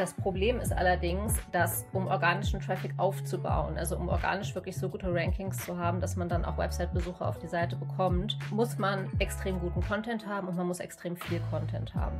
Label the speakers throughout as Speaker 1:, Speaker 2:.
Speaker 1: Das Problem ist allerdings, dass um organischen Traffic aufzubauen, also um organisch wirklich so gute Rankings zu haben, dass man dann auch Website-Besucher auf die Seite bekommt, muss man extrem guten Content haben und man muss extrem viel Content haben.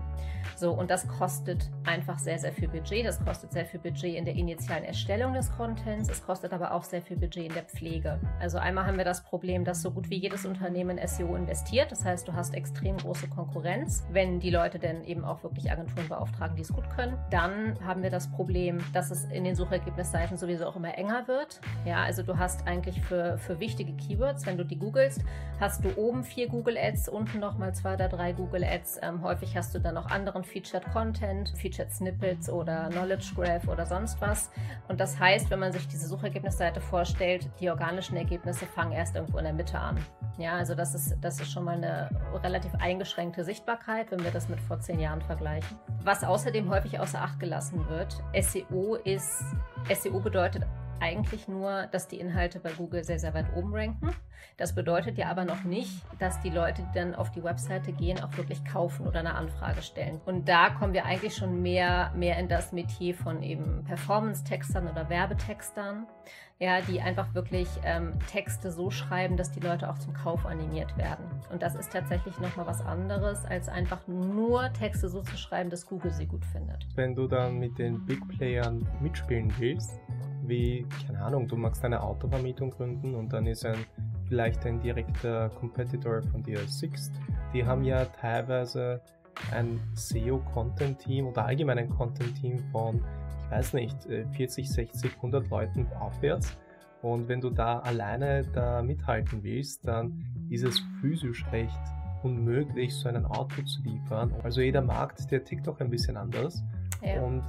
Speaker 1: So, und das kostet einfach sehr, sehr viel Budget. Das kostet sehr viel Budget in der initialen Erstellung des Contents. Es kostet aber auch sehr viel Budget in der Pflege. Also einmal haben wir das Problem, dass so gut wie jedes Unternehmen in SEO investiert. Das heißt, du hast extrem große Konkurrenz, wenn die Leute denn eben auch wirklich Agenturen beauftragen, die es gut können. Dann haben wir das Problem, dass es in den Suchergebnisseiten sowieso auch immer enger wird. Ja, also du hast eigentlich für, für wichtige Keywords, wenn du die googelst, hast du oben vier Google Ads, unten nochmal zwei oder drei Google Ads. Ähm, häufig hast du dann noch anderen Featured Content, Featured Snippets oder Knowledge Graph oder sonst was. Und das heißt, wenn man sich diese Suchergebnisseite vorstellt, die organischen Ergebnisse fangen erst irgendwo in der Mitte an. Ja, also das ist, das ist schon mal eine relativ eingeschränkte Sichtbarkeit, wenn wir das mit vor zehn Jahren vergleichen. Was außerdem häufig außer Acht gelassen wird, SEO ist, SEO bedeutet eigentlich nur, dass die Inhalte bei Google sehr, sehr weit oben ranken. Das bedeutet ja aber noch nicht, dass die Leute, die dann auf die Webseite gehen, auch wirklich kaufen oder eine Anfrage stellen. Und da kommen wir eigentlich schon mehr, mehr in das Metier von eben Performance-Textern oder Werbetextern, ja, die einfach wirklich ähm, Texte so schreiben, dass die Leute auch zum Kauf animiert werden. Und das ist tatsächlich nochmal was anderes, als einfach nur Texte so zu schreiben, dass Google sie gut findet.
Speaker 2: Wenn du dann mit den Big Playern mitspielen willst, wie, keine Ahnung, du magst eine Autovermietung gründen und dann ist ein vielleicht ein direkter Competitor von dir Sixt. Die haben ja teilweise ein SEO-Content-Team oder allgemein ein Content-Team von, weiß nicht, 40, 60, 100 Leuten aufwärts. Und wenn du da alleine da mithalten willst, dann ist es physisch recht unmöglich, so einen Output zu liefern. Also jeder Markt, der tickt doch ein bisschen anders. Ja. Und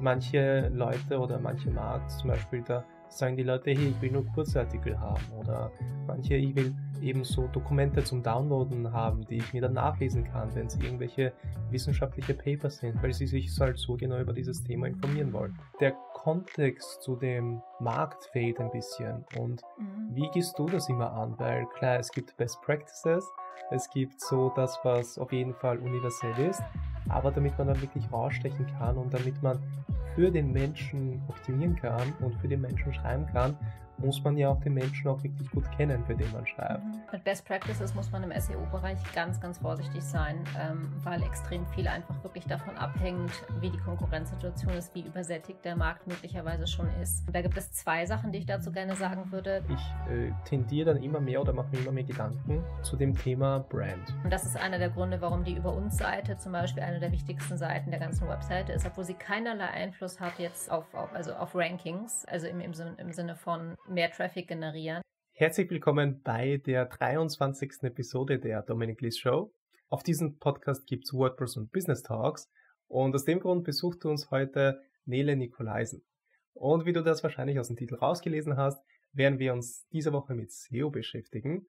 Speaker 2: manche Leute oder manche Markt, zum Beispiel da sagen die Leute, hey, ich will nur Kurzartikel haben oder manche, ich will eben so Dokumente zum Downloaden haben, die ich mir dann nachlesen kann, wenn es irgendwelche wissenschaftliche Papers sind, weil sie sich halt so genau über dieses Thema informieren wollen. Der Kontext zu dem Markt fehlt ein bisschen und mhm. wie gehst du das immer an? Weil klar, es gibt Best Practices, es gibt so das, was auf jeden Fall universell ist, aber damit man dann wirklich rausstechen kann und damit man für den Menschen optimieren kann und für den Menschen schreiben kann, muss man ja auch den Menschen auch wirklich gut kennen, für den man schreibt. Mhm.
Speaker 1: Mit Best Practices muss man im SEO-Bereich ganz, ganz vorsichtig sein, ähm, weil extrem viel einfach wirklich davon abhängt, wie die Konkurrenzsituation ist, wie übersättigt der Markt möglicherweise schon ist. da gibt es zwei Sachen, die ich dazu gerne sagen würde.
Speaker 2: Ich äh, tendiere dann immer mehr oder mache mir immer mehr Gedanken zu dem Thema Brand.
Speaker 1: Und das ist einer der Gründe, warum die Über uns Seite zum Beispiel eine der wichtigsten Seiten der ganzen Webseite ist, obwohl sie keinerlei Einfluss hat jetzt auf, auf also auf Rankings, also im, im, im Sinne von mehr Traffic generieren.
Speaker 2: Herzlich willkommen bei der 23. Episode der Dominic Liss Show. Auf diesem Podcast gibt es WordPress und Business Talks und aus dem Grund besucht uns heute Nele Nikolaisen. Und wie du das wahrscheinlich aus dem Titel rausgelesen hast, werden wir uns diese Woche mit SEO beschäftigen.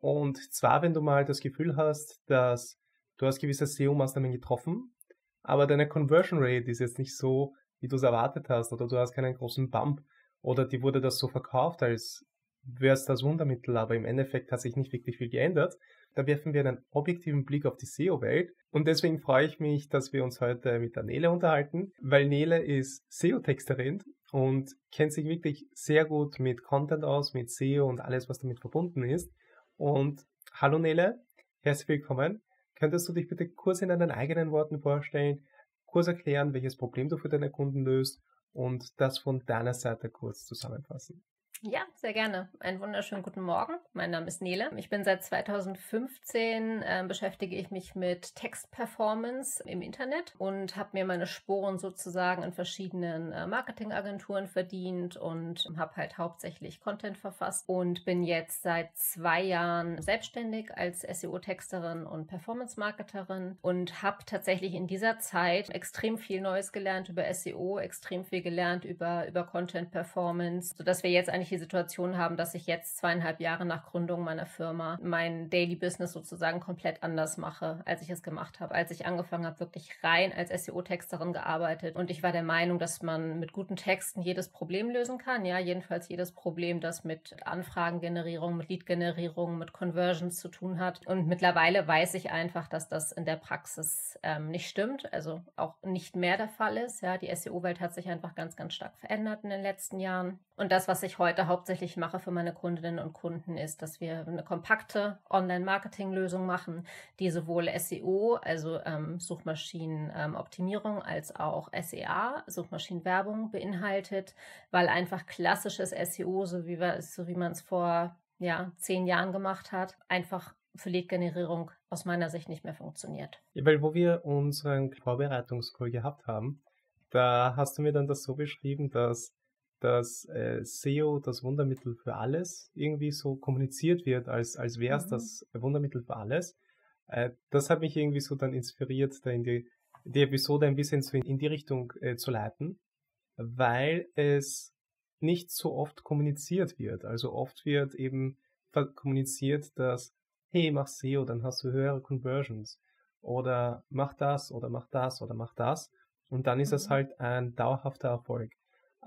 Speaker 2: Und zwar, wenn du mal das Gefühl hast, dass du hast gewisse SEO-Maßnahmen getroffen, aber deine Conversion Rate ist jetzt nicht so, wie du es erwartet hast, oder du hast keinen großen Bump oder die wurde das so verkauft, als wäre es das Wundermittel, aber im Endeffekt hat sich nicht wirklich viel geändert. Da werfen wir einen objektiven Blick auf die SEO-Welt und deswegen freue ich mich, dass wir uns heute mit der Nele unterhalten, weil Nele ist SEO-Texterin und kennt sich wirklich sehr gut mit Content aus, mit SEO und alles, was damit verbunden ist. Und hallo Nele, herzlich willkommen. Könntest du dich bitte kurz in deinen eigenen Worten vorstellen, kurz erklären, welches Problem du für deine Kunden löst und das von deiner Seite kurz zusammenfassen.
Speaker 1: Ja, sehr gerne. Einen wunderschönen guten Morgen. Mein Name ist Nele. Ich bin seit 2015 äh, beschäftige ich mich mit Textperformance im Internet und habe mir meine Sporen sozusagen in verschiedenen äh, Marketingagenturen verdient und habe halt hauptsächlich Content verfasst und bin jetzt seit zwei Jahren selbstständig als SEO-Texterin und Performance-Marketerin und habe tatsächlich in dieser Zeit extrem viel Neues gelernt über SEO, extrem viel gelernt über über Content Performance, sodass wir jetzt eigentlich die Situation haben, dass ich jetzt zweieinhalb Jahre nach Gründung meiner Firma mein Daily Business sozusagen komplett anders mache, als ich es gemacht habe. Als ich angefangen habe, wirklich rein als SEO-Texterin gearbeitet und ich war der Meinung, dass man mit guten Texten jedes Problem lösen kann. Ja, jedenfalls jedes Problem, das mit Anfragengenerierung, mit Lead-Generierung, mit Conversions zu tun hat. Und mittlerweile weiß ich einfach, dass das in der Praxis ähm, nicht stimmt, also auch nicht mehr der Fall ist. Ja, die SEO-Welt hat sich einfach ganz, ganz stark verändert in den letzten Jahren. Und das, was ich heute hauptsächlich mache für meine Kundinnen und Kunden, ist, dass wir eine kompakte Online-Marketing-Lösung machen, die sowohl SEO, also ähm, Suchmaschinenoptimierung, ähm, als auch SEA, Suchmaschinenwerbung, beinhaltet, weil einfach klassisches SEO, so wie, so wie man es vor ja, zehn Jahren gemacht hat, einfach für Lead-Generierung aus meiner Sicht nicht mehr funktioniert.
Speaker 2: Ja, weil wo wir unseren Vorbereitungscall gehabt haben, da hast du mir dann das so beschrieben, dass dass äh, SEO das Wundermittel für alles irgendwie so kommuniziert wird, als, als wäre es mhm. das Wundermittel für alles. Äh, das hat mich irgendwie so dann inspiriert, da in die, die Episode ein bisschen so in, in die Richtung äh, zu leiten, weil es nicht so oft kommuniziert wird. Also oft wird eben kommuniziert, dass hey, mach SEO, dann hast du höhere Conversions. Oder mach das oder mach das oder mach das. Und dann ist mhm. es halt ein dauerhafter Erfolg.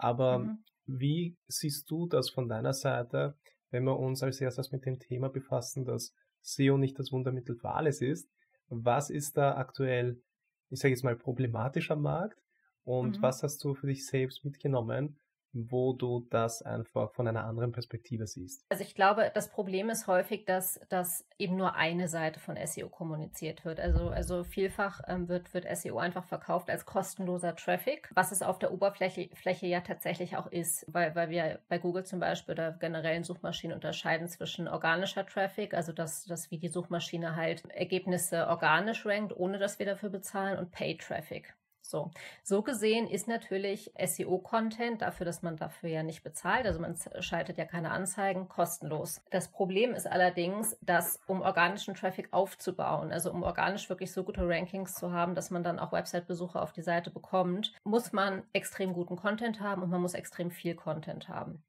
Speaker 2: Aber mhm. wie siehst du das von deiner Seite, wenn wir uns als erstes mit dem Thema befassen, dass SEO nicht das Wundermittel für alles ist? Was ist da aktuell, ich sage jetzt mal, problematisch am Markt? Und mhm. was hast du für dich selbst mitgenommen, wo du das einfach von einer anderen Perspektive siehst?
Speaker 1: Also ich glaube, das Problem ist häufig, dass, dass eben nur eine Seite von SEO kommuniziert wird. Also, also vielfach ähm, wird, wird SEO einfach verkauft als kostenloser Traffic, was es auf der Oberfläche Fläche ja tatsächlich auch ist, weil, weil wir bei Google zum Beispiel oder generellen Suchmaschinen unterscheiden zwischen organischer Traffic, also dass, dass wie die Suchmaschine halt Ergebnisse organisch rankt, ohne dass wir dafür bezahlen, und Paid Traffic. So, so gesehen ist natürlich SEO-Content dafür, dass man dafür ja nicht bezahlt, also man schaltet ja keine Anzeigen, kostenlos. Das Problem ist allerdings, dass um organischen Traffic aufzubauen, also um organisch wirklich so gute Rankings zu haben, dass man dann auch Website-Besucher auf die Seite bekommt, muss man extrem guten Content haben und man muss extrem viel Content haben.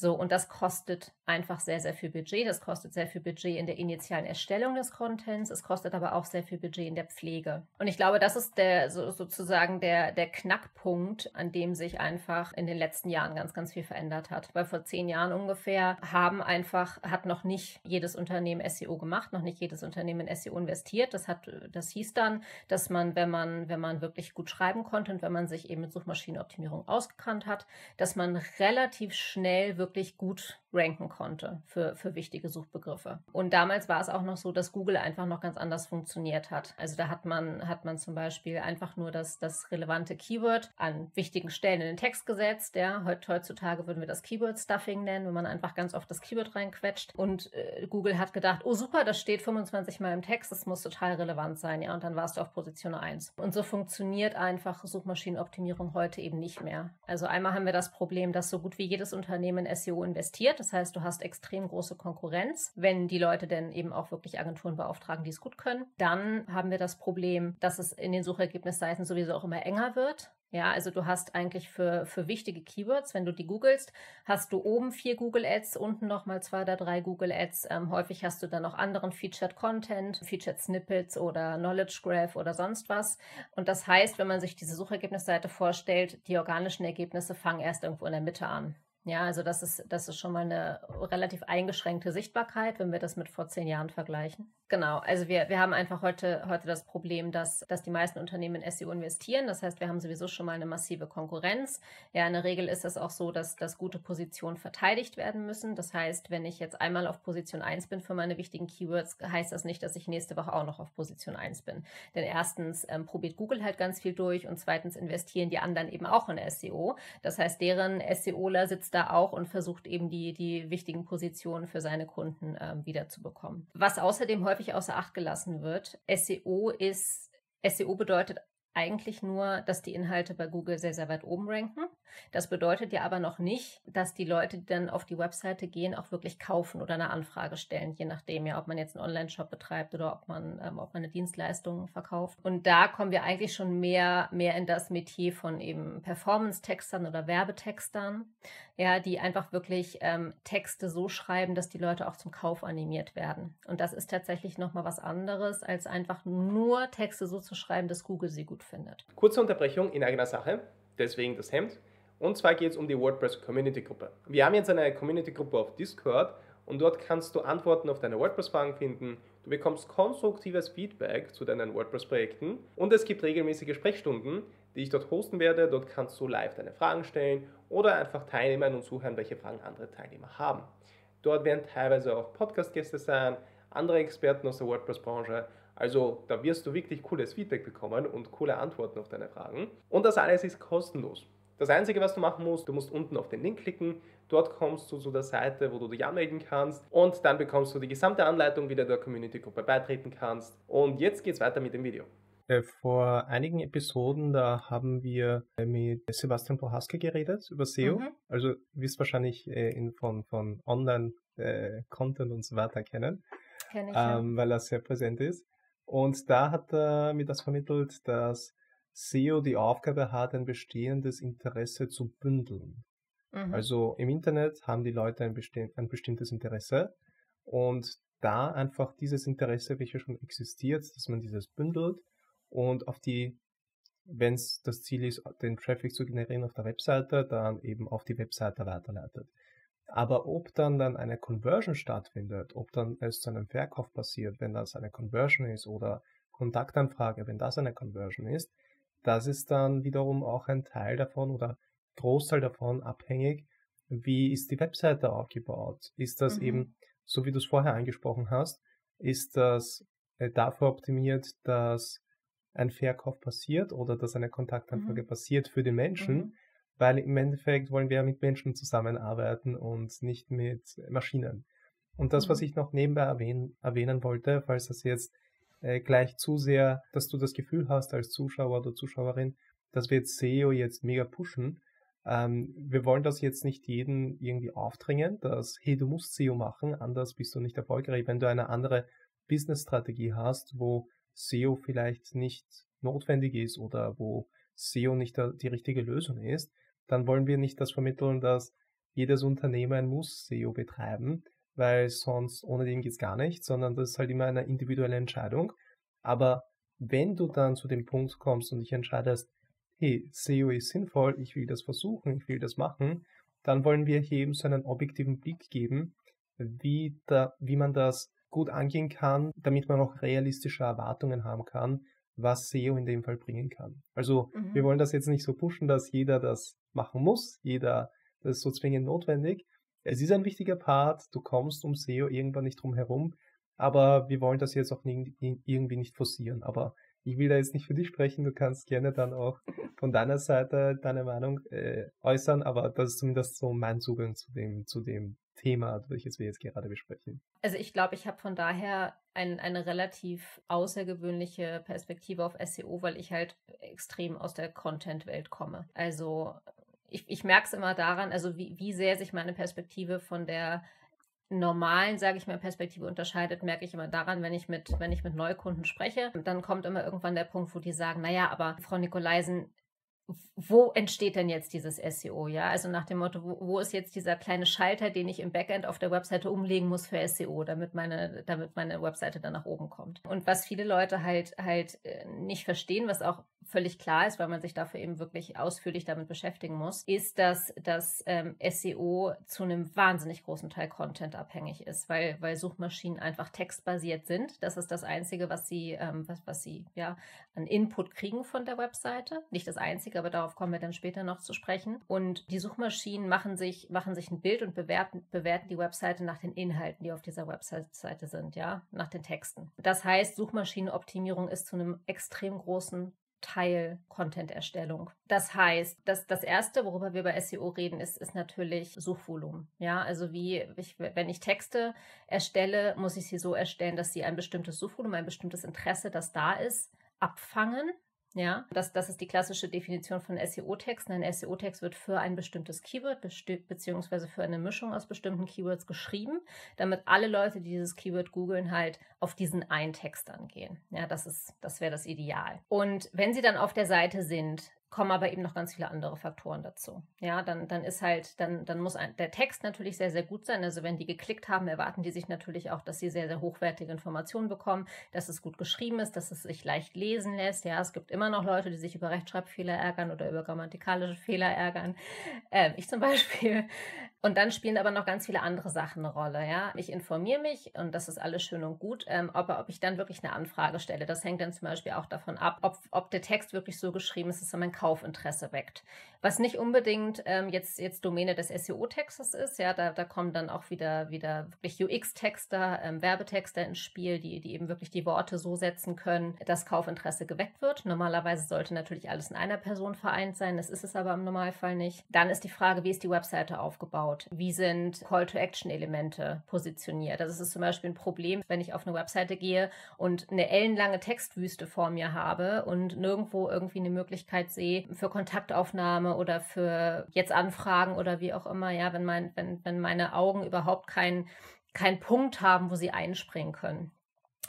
Speaker 1: So, und das kostet einfach sehr, sehr viel Budget. Das kostet sehr viel Budget in der initialen Erstellung des Contents. Es kostet aber auch sehr viel Budget in der Pflege. Und ich glaube, das ist der so, sozusagen der, der Knackpunkt, an dem sich einfach in den letzten Jahren ganz, ganz viel verändert hat. Weil vor zehn Jahren ungefähr haben einfach, hat noch nicht jedes Unternehmen SEO gemacht, noch nicht jedes Unternehmen in SEO investiert. Das hat, das hieß dann, dass man, wenn man, wenn man wirklich gut schreiben konnte und wenn man sich eben mit Suchmaschinenoptimierung ausgekannt hat, dass man relativ schnell wirklich wirklich gut ranken konnte für, für wichtige Suchbegriffe. Und damals war es auch noch so, dass Google einfach noch ganz anders funktioniert hat. Also da hat man, hat man zum Beispiel einfach nur das, das relevante Keyword an wichtigen Stellen in den Text gesetzt. Ja, heutzutage würden wir das Keyword-Stuffing nennen, wenn man einfach ganz oft das Keyword reinquetscht. Und äh, Google hat gedacht, oh super, das steht 25 Mal im Text, das muss total relevant sein. Ja, und dann warst du auf Position 1. Und so funktioniert einfach Suchmaschinenoptimierung heute eben nicht mehr. Also einmal haben wir das Problem, dass so gut wie jedes Unternehmen SEO investiert. Das heißt, du hast extrem große Konkurrenz, wenn die Leute denn eben auch wirklich Agenturen beauftragen, die es gut können. Dann haben wir das Problem, dass es in den Suchergebnisseiten sowieso auch immer enger wird. Ja, also du hast eigentlich für, für wichtige Keywords, wenn du die googelst, hast du oben vier Google Ads, unten nochmal zwei oder drei Google Ads. Ähm, häufig hast du dann noch anderen Featured Content, Featured Snippets oder Knowledge Graph oder sonst was. Und das heißt, wenn man sich diese Suchergebnisseite vorstellt, die organischen Ergebnisse fangen erst irgendwo in der Mitte an. Ja, also das ist, das ist schon mal eine relativ eingeschränkte Sichtbarkeit, wenn wir das mit vor zehn Jahren vergleichen. Genau, also wir, wir haben einfach heute, heute das Problem, dass, dass die meisten Unternehmen in SEO investieren. Das heißt, wir haben sowieso schon mal eine massive Konkurrenz. Ja, in der Regel ist es auch so, dass, dass gute Positionen verteidigt werden müssen. Das heißt, wenn ich jetzt einmal auf Position 1 bin für meine wichtigen Keywords, heißt das nicht, dass ich nächste Woche auch noch auf Position 1 bin. Denn erstens ähm, probiert Google halt ganz viel durch und zweitens investieren die anderen eben auch in SEO. Das heißt, deren SEOler sitzt da auch und versucht eben die, die wichtigen Positionen für seine Kunden ähm, wiederzubekommen. Was außerdem häufig häufig außer Acht gelassen wird. SEO ist, SEO bedeutet eigentlich nur, dass die Inhalte bei Google sehr, sehr weit oben ranken. Das bedeutet ja aber noch nicht, dass die Leute, die dann auf die Webseite gehen, auch wirklich kaufen oder eine Anfrage stellen, je nachdem ja, ob man jetzt einen Online-Shop betreibt oder ob man, ähm, ob man eine Dienstleistung verkauft. Und da kommen wir eigentlich schon mehr, mehr in das Metier von eben Performance-Textern oder Werbetextern, ja, die einfach wirklich ähm, Texte so schreiben, dass die Leute auch zum Kauf animiert werden. Und das ist tatsächlich nochmal was anderes, als einfach nur Texte so zu schreiben, dass Google sie gut findet.
Speaker 3: Kurze Unterbrechung in eigener Sache, deswegen das Hemd. Und zwar geht es um die WordPress Community Gruppe. Wir haben jetzt eine Community Gruppe auf Discord und dort kannst du Antworten auf deine WordPress-Fragen finden. Du bekommst konstruktives Feedback zu deinen WordPress-Projekten und es gibt regelmäßige Sprechstunden, die ich dort hosten werde. Dort kannst du live deine Fragen stellen oder einfach teilnehmen und zuhören, welche Fragen andere Teilnehmer haben. Dort werden teilweise auch Podcast-Gäste sein, andere Experten aus der WordPress-Branche also da wirst du wirklich cooles Feedback bekommen und coole Antworten auf deine Fragen. Und das alles ist kostenlos. Das Einzige, was du machen musst, du musst unten auf den Link klicken. Dort kommst du zu der Seite, wo du dich anmelden kannst. Und dann bekommst du die gesamte Anleitung, wie du der Community-Gruppe beitreten kannst. Und jetzt geht's weiter mit dem Video.
Speaker 2: Äh, vor einigen Episoden, da haben wir mit Sebastian Prohaske geredet über SEO. Mhm. Also wisst wahrscheinlich äh, ihn von, von Online-Content äh, und so weiter kennen. Kenn ich, ähm, ja. Weil er sehr präsent ist. Und da hat er mir das vermittelt, dass SEO die Aufgabe hat, ein bestehendes Interesse zu bündeln. Mhm. Also im Internet haben die Leute ein, ein bestimmtes Interesse und da einfach dieses Interesse, welches schon existiert, dass man dieses bündelt und auf die, wenn es das Ziel ist, den Traffic zu generieren auf der Webseite, dann eben auf die Webseite weiterleitet. Aber ob dann dann eine Conversion stattfindet, ob dann es zu einem Verkauf passiert, wenn das eine Conversion ist oder Kontaktanfrage, wenn das eine Conversion ist, das ist dann wiederum auch ein Teil davon oder Großteil davon abhängig, wie ist die Webseite aufgebaut? Ist das mhm. eben, so wie du es vorher angesprochen hast, ist das äh, dafür optimiert, dass ein Verkauf passiert oder dass eine Kontaktanfrage mhm. passiert für den Menschen? Mhm weil im Endeffekt wollen wir ja mit Menschen zusammenarbeiten und nicht mit Maschinen. Und das, was mhm. ich noch nebenbei erwähnen, erwähnen wollte, falls das jetzt äh, gleich zu sehr, dass du das Gefühl hast als Zuschauer oder Zuschauerin, dass wir jetzt SEO jetzt mega pushen. Ähm, wir wollen das jetzt nicht jedem irgendwie aufdrängen, dass, hey, du musst SEO machen, anders bist du nicht erfolgreich. Wenn du eine andere Business-Strategie hast, wo SEO vielleicht nicht notwendig ist oder wo SEO nicht die richtige Lösung ist, dann wollen wir nicht das vermitteln, dass jedes Unternehmen muss SEO betreiben, weil sonst ohne den geht's gar nicht, sondern das ist halt immer eine individuelle Entscheidung. Aber wenn du dann zu dem Punkt kommst und dich entscheidest, hey, SEO ist sinnvoll, ich will das versuchen, ich will das machen, dann wollen wir hier eben so einen objektiven Blick geben, wie, da, wie man das gut angehen kann, damit man auch realistische Erwartungen haben kann, was SEO in dem Fall bringen kann. Also mhm. wir wollen das jetzt nicht so pushen, dass jeder das machen muss, jeder, das ist so zwingend notwendig. Es ist ein wichtiger Part, du kommst um SEO irgendwann nicht drum herum, aber wir wollen das jetzt auch irgendwie nicht forcieren. Aber ich will da jetzt nicht für dich sprechen, du kannst gerne dann auch von deiner Seite deine Meinung äh, äußern, aber das ist zumindest so mein Zugang zu dem, zu dem Thema, welches wir jetzt gerade besprechen.
Speaker 1: Also ich glaube, ich habe von daher ein, eine relativ außergewöhnliche Perspektive auf SEO, weil ich halt extrem aus der Content-Welt komme. Also ich, ich merke es immer daran, also wie, wie sehr sich meine Perspektive von der normalen, sage ich mal, Perspektive unterscheidet, merke ich immer daran, wenn ich mit, wenn ich mit Neukunden spreche. Dann kommt immer irgendwann der Punkt, wo die sagen, naja, aber Frau Nikolaisen, wo entsteht denn jetzt dieses SEO? Ja, also nach dem Motto, wo, wo, ist jetzt dieser kleine Schalter, den ich im Backend auf der Webseite umlegen muss für SEO, damit meine, damit meine Webseite dann nach oben kommt. Und was viele Leute halt halt äh, nicht verstehen, was auch völlig klar ist, weil man sich dafür eben wirklich ausführlich damit beschäftigen muss, ist, dass das ähm, SEO zu einem wahnsinnig großen Teil Content abhängig ist, weil, weil Suchmaschinen einfach textbasiert sind. Das ist das Einzige, was sie, ähm, was, was sie ja an Input kriegen von der Webseite. Nicht das Einzige, aber darauf kommen wir dann später noch zu sprechen. Und die Suchmaschinen machen sich, machen sich ein Bild und bewerten, bewerten die Webseite nach den Inhalten, die auf dieser Webseite sind, ja, nach den Texten. Das heißt, Suchmaschinenoptimierung ist zu einem extrem großen Teil Content-Erstellung. Das heißt, dass das erste, worüber wir bei SEO reden, ist, ist natürlich Suchvolumen. Ja, also wie, ich, wenn ich Texte erstelle, muss ich sie so erstellen, dass sie ein bestimmtes Suchvolumen, ein bestimmtes Interesse, das da ist, abfangen Ja, das, das ist die klassische Definition von SEO-Text. Ein SEO-Text wird für ein bestimmtes Keyword beziehungsweise für eine Mischung aus bestimmten Keywords geschrieben, damit alle Leute, die dieses Keyword googeln, halt auf diesen einen Text angehen. Ja, das das wäre das Ideal. Und wenn sie dann auf der Seite sind, kommen aber eben noch ganz viele andere Faktoren dazu. Ja, dann, dann ist halt, dann, dann muss ein, der Text natürlich sehr, sehr gut sein. Also wenn die geklickt haben, erwarten die sich natürlich auch, dass sie sehr, sehr hochwertige Informationen bekommen, dass es gut geschrieben ist, dass es sich leicht lesen lässt. Ja, es gibt immer noch Leute, die sich über Rechtschreibfehler ärgern oder über grammatikalische Fehler ärgern. Äh, ich zum Beispiel. Und dann spielen aber noch ganz viele andere Sachen eine Rolle. Ja, ich informiere mich und das ist alles schön und gut. Ähm, aber ob ich dann wirklich eine Anfrage stelle, das hängt dann zum Beispiel auch davon ab, ob, ob der Text wirklich so geschrieben ist, dass er mein Kaufinteresse weckt. Was nicht unbedingt ähm, jetzt, jetzt Domäne des SEO-Textes ist. Ja, da, da kommen dann auch wieder, wieder wirklich UX-Texter, ähm, Werbetexter ins Spiel, die, die eben wirklich die Worte so setzen können, dass Kaufinteresse geweckt wird. Normalerweise sollte natürlich alles in einer Person vereint sein. Das ist es aber im Normalfall nicht. Dann ist die Frage, wie ist die Webseite aufgebaut? Wie sind Call-to-Action-Elemente positioniert? Das ist zum Beispiel ein Problem, wenn ich auf eine Webseite gehe und eine ellenlange Textwüste vor mir habe und nirgendwo irgendwie eine Möglichkeit sehe für Kontaktaufnahme oder für jetzt Anfragen oder wie auch immer, ja, wenn mein, wenn, wenn meine Augen überhaupt keinen keinen Punkt haben, wo sie einspringen können.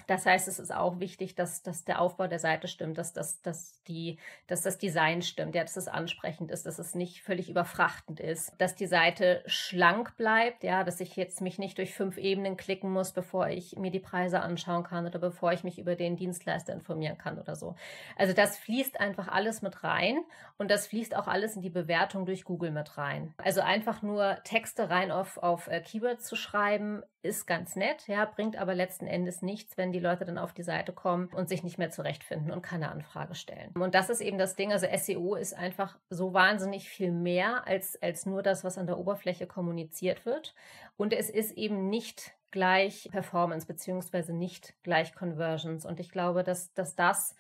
Speaker 1: Das heißt, es ist auch wichtig, dass, dass der Aufbau der Seite stimmt, dass, dass, dass, die, dass das Design stimmt, ja, dass es ansprechend ist, dass es nicht völlig überfrachtend ist, dass die Seite schlank bleibt, ja, dass ich jetzt mich nicht durch fünf Ebenen klicken muss, bevor ich mir die Preise anschauen kann oder bevor ich mich über den Dienstleister informieren kann oder so. Also das fließt einfach alles mit rein und das fließt auch alles in die Bewertung durch Google mit rein. Also einfach nur Texte rein auf, auf äh, Keywords zu schreiben, ist ganz nett, ja, bringt aber letzten Endes nichts, wenn die Leute dann auf die Seite kommen und sich nicht mehr zurechtfinden und keine Anfrage stellen. Und das ist eben das Ding, also SEO ist einfach so wahnsinnig viel mehr als, als nur das, was an der Oberfläche kommuniziert wird. Und es ist eben nicht gleich Performance beziehungsweise nicht gleich Conversions. Und ich glaube, dass, dass das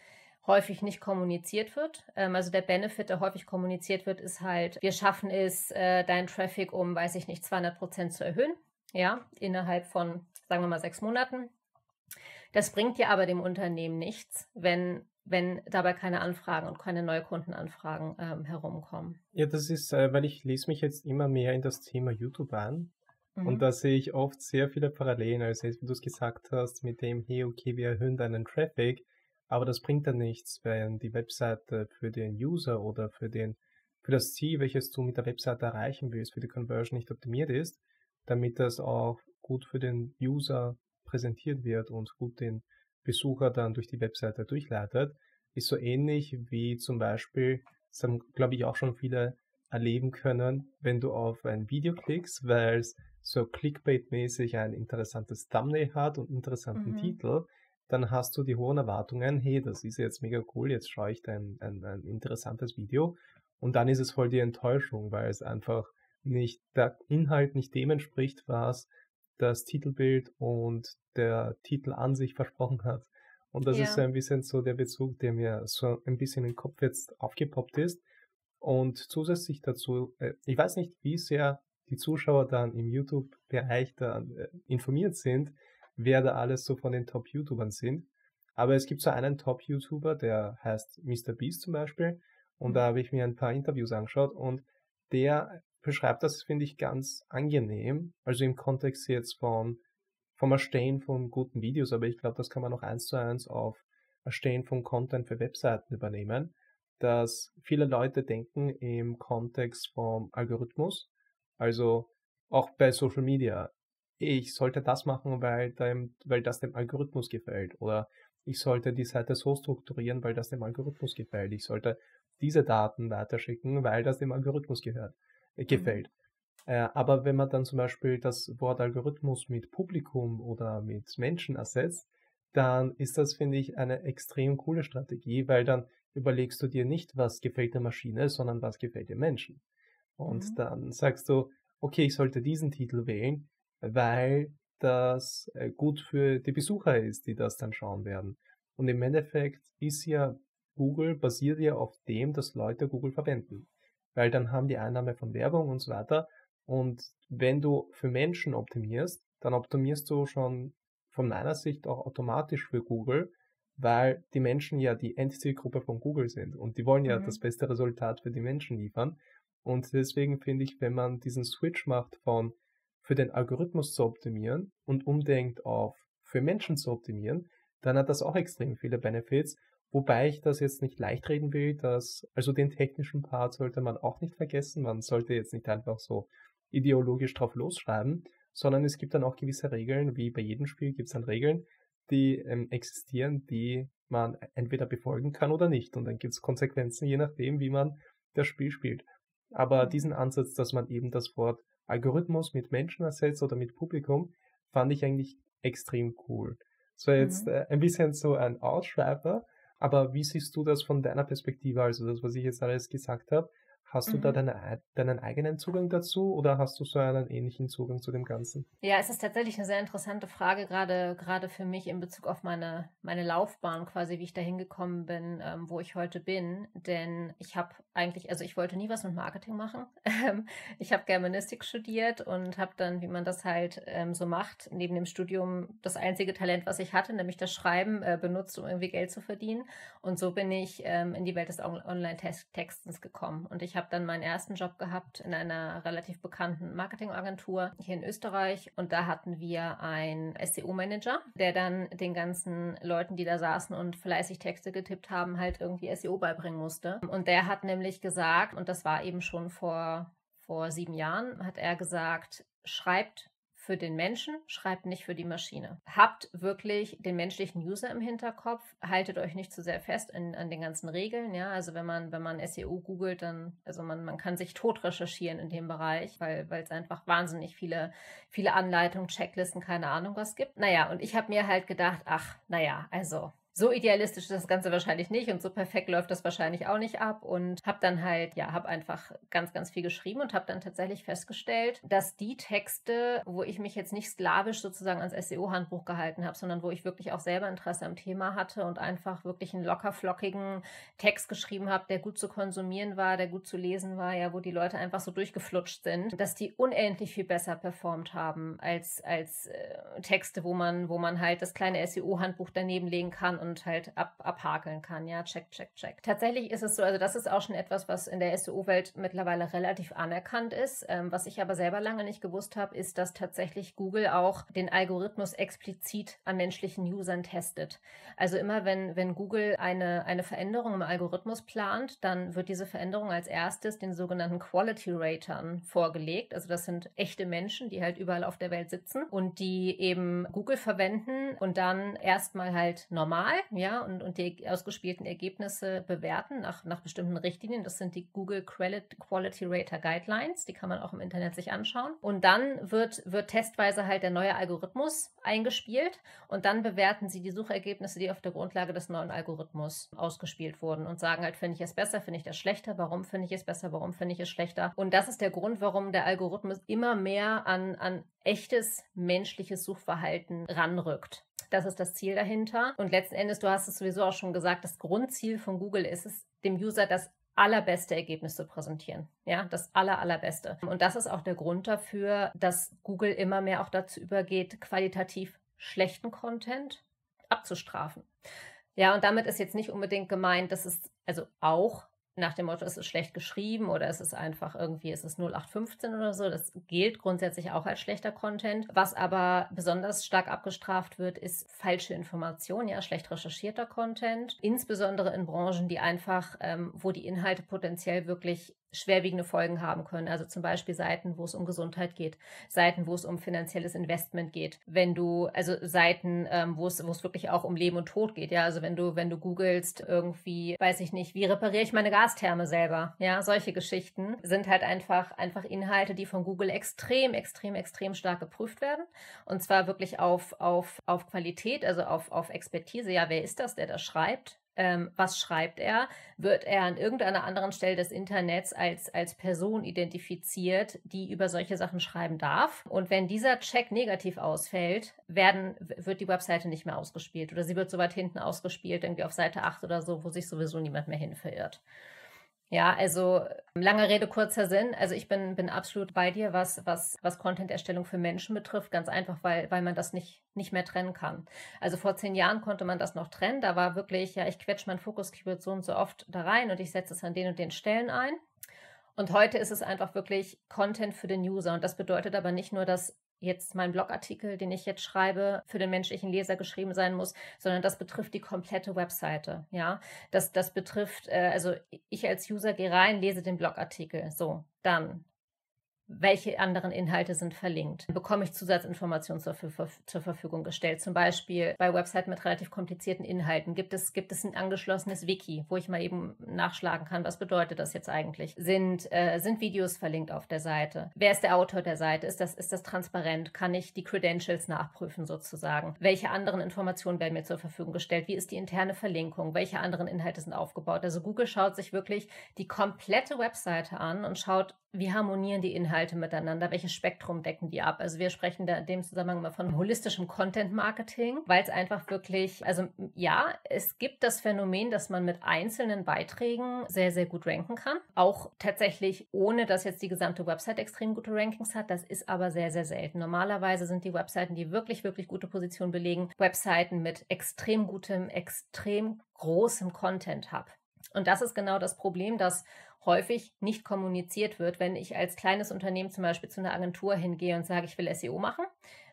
Speaker 1: häufig nicht kommuniziert wird. Ähm, also der Benefit, der häufig kommuniziert wird, ist halt, wir schaffen es, äh, deinen Traffic um, weiß ich nicht, 200 Prozent zu erhöhen ja, innerhalb von, sagen wir mal, sechs Monaten. Das bringt ja aber dem Unternehmen nichts, wenn, wenn dabei keine Anfragen und keine Neukundenanfragen ähm, herumkommen.
Speaker 2: Ja, das ist, äh, weil ich lese mich jetzt immer mehr in das Thema YouTube an. Mhm. Und da sehe ich oft sehr viele Parallelen. Also, wie du es gesagt hast, mit dem, hey, okay, wir erhöhen deinen Traffic, aber das bringt dann nichts, wenn die Webseite für den User oder für den, für das Ziel, welches du mit der Webseite erreichen willst, für die Conversion nicht optimiert ist damit das auch gut für den User präsentiert wird und gut den Besucher dann durch die Webseite durchleitet, ist so ähnlich wie zum Beispiel, das haben glaube ich auch schon viele erleben können, wenn du auf ein Video klickst, weil es so Clickbait-mäßig ein interessantes Thumbnail hat und interessanten mhm. Titel, dann hast du die hohen Erwartungen, hey, das ist jetzt mega cool, jetzt schaue ich da ein, ein, ein interessantes Video und dann ist es voll die Enttäuschung, weil es einfach nicht, der Inhalt nicht dem entspricht, was das Titelbild und der Titel an sich versprochen hat. Und das ja. ist so ein bisschen so der Bezug, der mir so ein bisschen im Kopf jetzt aufgepoppt ist. Und zusätzlich dazu, äh, ich weiß nicht, wie sehr die Zuschauer dann im YouTube-Bereich da äh, informiert sind, wer da alles so von den Top-YouTubern sind. Aber es gibt so einen Top-YouTuber, der heißt Mr. Beast zum Beispiel. Und da mhm. habe ich mir ein paar Interviews angeschaut und der beschreibt das, finde ich, ganz angenehm. Also im Kontext jetzt von, vom Erstellen von guten Videos, aber ich glaube, das kann man auch eins zu eins auf Erstellen von Content für Webseiten übernehmen, dass viele Leute denken im Kontext vom Algorithmus, also auch bei Social Media, ich sollte das machen, weil, dem, weil das dem Algorithmus gefällt oder ich sollte die Seite so strukturieren, weil das dem Algorithmus gefällt. Ich sollte diese Daten weiterschicken, weil das dem Algorithmus gehört. Äh, gefällt. Mhm. Äh, aber wenn man dann zum Beispiel das Wort Algorithmus mit Publikum oder mit Menschen ersetzt, dann ist das, finde ich, eine extrem coole Strategie, weil dann überlegst du dir nicht, was gefällt der Maschine, sondern was gefällt dem Menschen. Und mhm. dann sagst du, okay, ich sollte diesen Titel wählen, weil das äh, gut für die Besucher ist, die das dann schauen werden. Und im Endeffekt ist ja Google basiert ja auf dem, dass Leute Google verwenden weil dann haben die Einnahme von Werbung und so weiter. Und wenn du für Menschen optimierst, dann optimierst du schon von meiner Sicht auch automatisch für Google, weil die Menschen ja die Endzielgruppe von Google sind und die wollen ja
Speaker 1: Mhm.
Speaker 2: das beste Resultat für die Menschen liefern. Und deswegen finde ich, wenn man diesen Switch macht von für den Algorithmus zu optimieren und umdenkt auf für Menschen zu optimieren, dann hat das auch extrem viele Benefits. Wobei ich das jetzt nicht leicht reden will, dass, also den technischen Part sollte man auch nicht vergessen. Man sollte jetzt nicht einfach so ideologisch drauf losschreiben, sondern es gibt dann auch gewisse Regeln, wie bei jedem Spiel gibt es dann Regeln, die ähm, existieren, die man entweder befolgen kann oder nicht. Und dann gibt es Konsequenzen, je nachdem, wie man das Spiel spielt. Aber
Speaker 1: Mhm.
Speaker 2: diesen Ansatz, dass man eben das Wort Algorithmus mit Menschen ersetzt oder mit Publikum, fand ich eigentlich extrem cool. So jetzt
Speaker 1: Mhm.
Speaker 2: äh, ein bisschen so ein Ausschreiber, aber wie siehst du das von deiner Perspektive, also das, was ich jetzt alles gesagt habe? Hast du da
Speaker 1: Mhm.
Speaker 2: deine, deinen eigenen Zugang dazu oder hast du so einen ähnlichen Zugang zu dem Ganzen?
Speaker 1: Ja, es ist tatsächlich eine sehr interessante Frage, gerade, gerade für mich in Bezug auf meine, meine Laufbahn, quasi wie ich da hingekommen bin, ähm, wo ich heute bin. Denn ich habe eigentlich, also ich wollte nie was mit Marketing machen. Ähm, ich habe Germanistik studiert und habe dann, wie man das halt ähm, so macht, neben dem Studium das einzige Talent, was ich hatte, nämlich das Schreiben, äh, benutzt, um irgendwie Geld zu verdienen. Und so bin ich ähm, in die Welt des On- Online-Textens gekommen. Und ich habe dann meinen ersten Job gehabt in einer relativ bekannten Marketingagentur hier in Österreich. Und da hatten wir einen SEO-Manager, der dann den ganzen Leuten, die da saßen und fleißig Texte getippt haben, halt irgendwie SEO beibringen musste. Und der hat nämlich gesagt, und das war eben schon vor, vor sieben Jahren, hat er gesagt, schreibt für den Menschen, schreibt nicht für die Maschine. Habt wirklich den menschlichen User im Hinterkopf, haltet euch nicht zu sehr fest in, an den ganzen Regeln, ja, also wenn man, wenn man SEO googelt, dann, also man, man kann sich tot recherchieren in dem Bereich, weil, es einfach wahnsinnig viele, viele Anleitungen, Checklisten, keine Ahnung was gibt. Naja, und ich habe mir halt gedacht, ach, naja, also so idealistisch ist das Ganze wahrscheinlich nicht und so perfekt läuft das wahrscheinlich auch nicht ab und habe dann halt, ja, habe einfach ganz, ganz viel geschrieben und habe dann tatsächlich festgestellt, dass die Texte, wo ich mich jetzt nicht sklavisch sozusagen ans SEO-Handbuch gehalten habe, sondern wo ich wirklich auch selber Interesse am Thema hatte und einfach wirklich einen locker flockigen Text geschrieben habe, der gut zu konsumieren war, der gut zu lesen war, ja, wo die Leute einfach so durchgeflutscht sind, dass die unendlich viel besser performt haben als, als äh, Texte, wo man, wo man halt das kleine SEO-Handbuch daneben legen kann und halt ab, abhakeln kann. Ja, check, check, check. Tatsächlich ist es so, also das ist auch schon etwas, was in der SEO-Welt mittlerweile relativ anerkannt ist. Ähm, was ich aber selber lange nicht gewusst habe, ist, dass tatsächlich Google auch den Algorithmus explizit an menschlichen Usern testet. Also immer wenn, wenn Google eine, eine Veränderung im Algorithmus plant, dann wird diese Veränderung als erstes den sogenannten Quality Ratern vorgelegt. Also das sind echte Menschen, die halt überall auf der Welt sitzen und die eben Google verwenden und dann erstmal halt normal, ja, und, und die ausgespielten Ergebnisse bewerten nach, nach bestimmten Richtlinien. Das sind die Google Quality Rater Guidelines, die kann man auch im Internet sich anschauen. Und dann wird, wird testweise halt der neue Algorithmus eingespielt und dann bewerten sie die Suchergebnisse, die auf der Grundlage des neuen Algorithmus ausgespielt wurden und sagen halt, finde ich es besser, finde ich das schlechter, warum finde ich es besser, warum finde ich es schlechter. Und das ist der Grund, warum der Algorithmus immer mehr an, an echtes menschliches Suchverhalten ranrückt. Das ist das Ziel dahinter. Und letzten Endes, du hast es sowieso auch schon gesagt, das Grundziel von Google ist es, dem User das allerbeste Ergebnis zu präsentieren. Ja, das aller, allerbeste. Und das ist auch der Grund dafür, dass Google immer mehr auch dazu übergeht, qualitativ schlechten Content abzustrafen. Ja, und damit ist jetzt nicht unbedingt gemeint, dass es also auch nach dem Motto, es ist schlecht geschrieben oder es ist einfach irgendwie, es ist 0815 oder so. Das gilt grundsätzlich auch als schlechter Content. Was aber besonders stark abgestraft wird, ist falsche Information, ja, schlecht recherchierter Content. Insbesondere in Branchen, die einfach, ähm, wo die Inhalte potenziell wirklich schwerwiegende Folgen haben können. Also zum Beispiel Seiten, wo es um Gesundheit geht, Seiten, wo es um finanzielles Investment geht. Wenn du, also Seiten, ähm, wo es, wo es wirklich auch um Leben und Tod geht, ja, also wenn du, wenn du googelst irgendwie, weiß ich nicht, wie repariere ich meine Gastherme selber, ja, solche Geschichten sind halt einfach, einfach Inhalte, die von Google extrem, extrem, extrem stark geprüft werden. Und zwar wirklich auf, auf, auf Qualität, also auf, auf Expertise. Ja, wer ist das, der das schreibt? Ähm, was schreibt er? Wird er an irgendeiner anderen Stelle des Internets als, als Person identifiziert, die über solche Sachen schreiben darf? Und wenn dieser Check negativ ausfällt, werden, wird die Webseite nicht mehr ausgespielt oder sie wird so weit hinten ausgespielt, irgendwie auf Seite 8 oder so, wo sich sowieso niemand mehr hin verirrt. Ja, also lange Rede, kurzer Sinn. Also ich bin, bin absolut bei dir, was, was, was Content-Erstellung für Menschen betrifft. Ganz einfach, weil, weil man das nicht, nicht mehr trennen kann. Also vor zehn Jahren konnte man das noch trennen. Da war wirklich, ja, ich quetsche mein Fokus-Keyword so und so oft da rein und ich setze es an den und den Stellen ein. Und heute ist es einfach wirklich Content für den User. Und das bedeutet aber nicht nur, dass jetzt mein Blogartikel, den ich jetzt schreibe, für den menschlichen Leser geschrieben sein muss, sondern das betrifft die komplette Webseite. Ja, das, das betrifft, äh, also ich als User gehe rein, lese den Blogartikel. So, dann welche anderen Inhalte sind verlinkt. Bekomme ich Zusatzinformationen zur, zur, Verfügung gestellt. Zum Beispiel bei Webseiten mit relativ komplizierten Inhalten gibt es, gibt es ein angeschlossenes Wiki, wo ich mal eben nachschlagen kann, was bedeutet das jetzt eigentlich. Sind, äh, sind Videos verlinkt auf der Seite? Wer ist der Autor der Seite? Ist das, ist das transparent? Kann ich die Credentials nachprüfen sozusagen? Welche anderen Informationen werden mir zur Verfügung gestellt? Wie ist die interne Verlinkung? Welche anderen Inhalte sind aufgebaut? Also Google schaut sich wirklich die komplette Webseite an und schaut, wie harmonieren die Inhalte miteinander? Welches Spektrum decken die ab? Also wir sprechen da in dem Zusammenhang mal von holistischem Content Marketing, weil es einfach wirklich, also ja, es gibt das Phänomen, dass man mit einzelnen Beiträgen sehr, sehr gut ranken kann. Auch tatsächlich ohne, dass jetzt die gesamte Website extrem gute Rankings hat. Das ist aber sehr, sehr selten. Normalerweise sind die Webseiten, die wirklich, wirklich gute Position belegen, Webseiten mit extrem gutem, extrem großem Content Hub. Und das ist genau das Problem, dass häufig nicht kommuniziert wird, wenn ich als kleines Unternehmen zum Beispiel zu einer Agentur hingehe und sage, ich will SEO machen,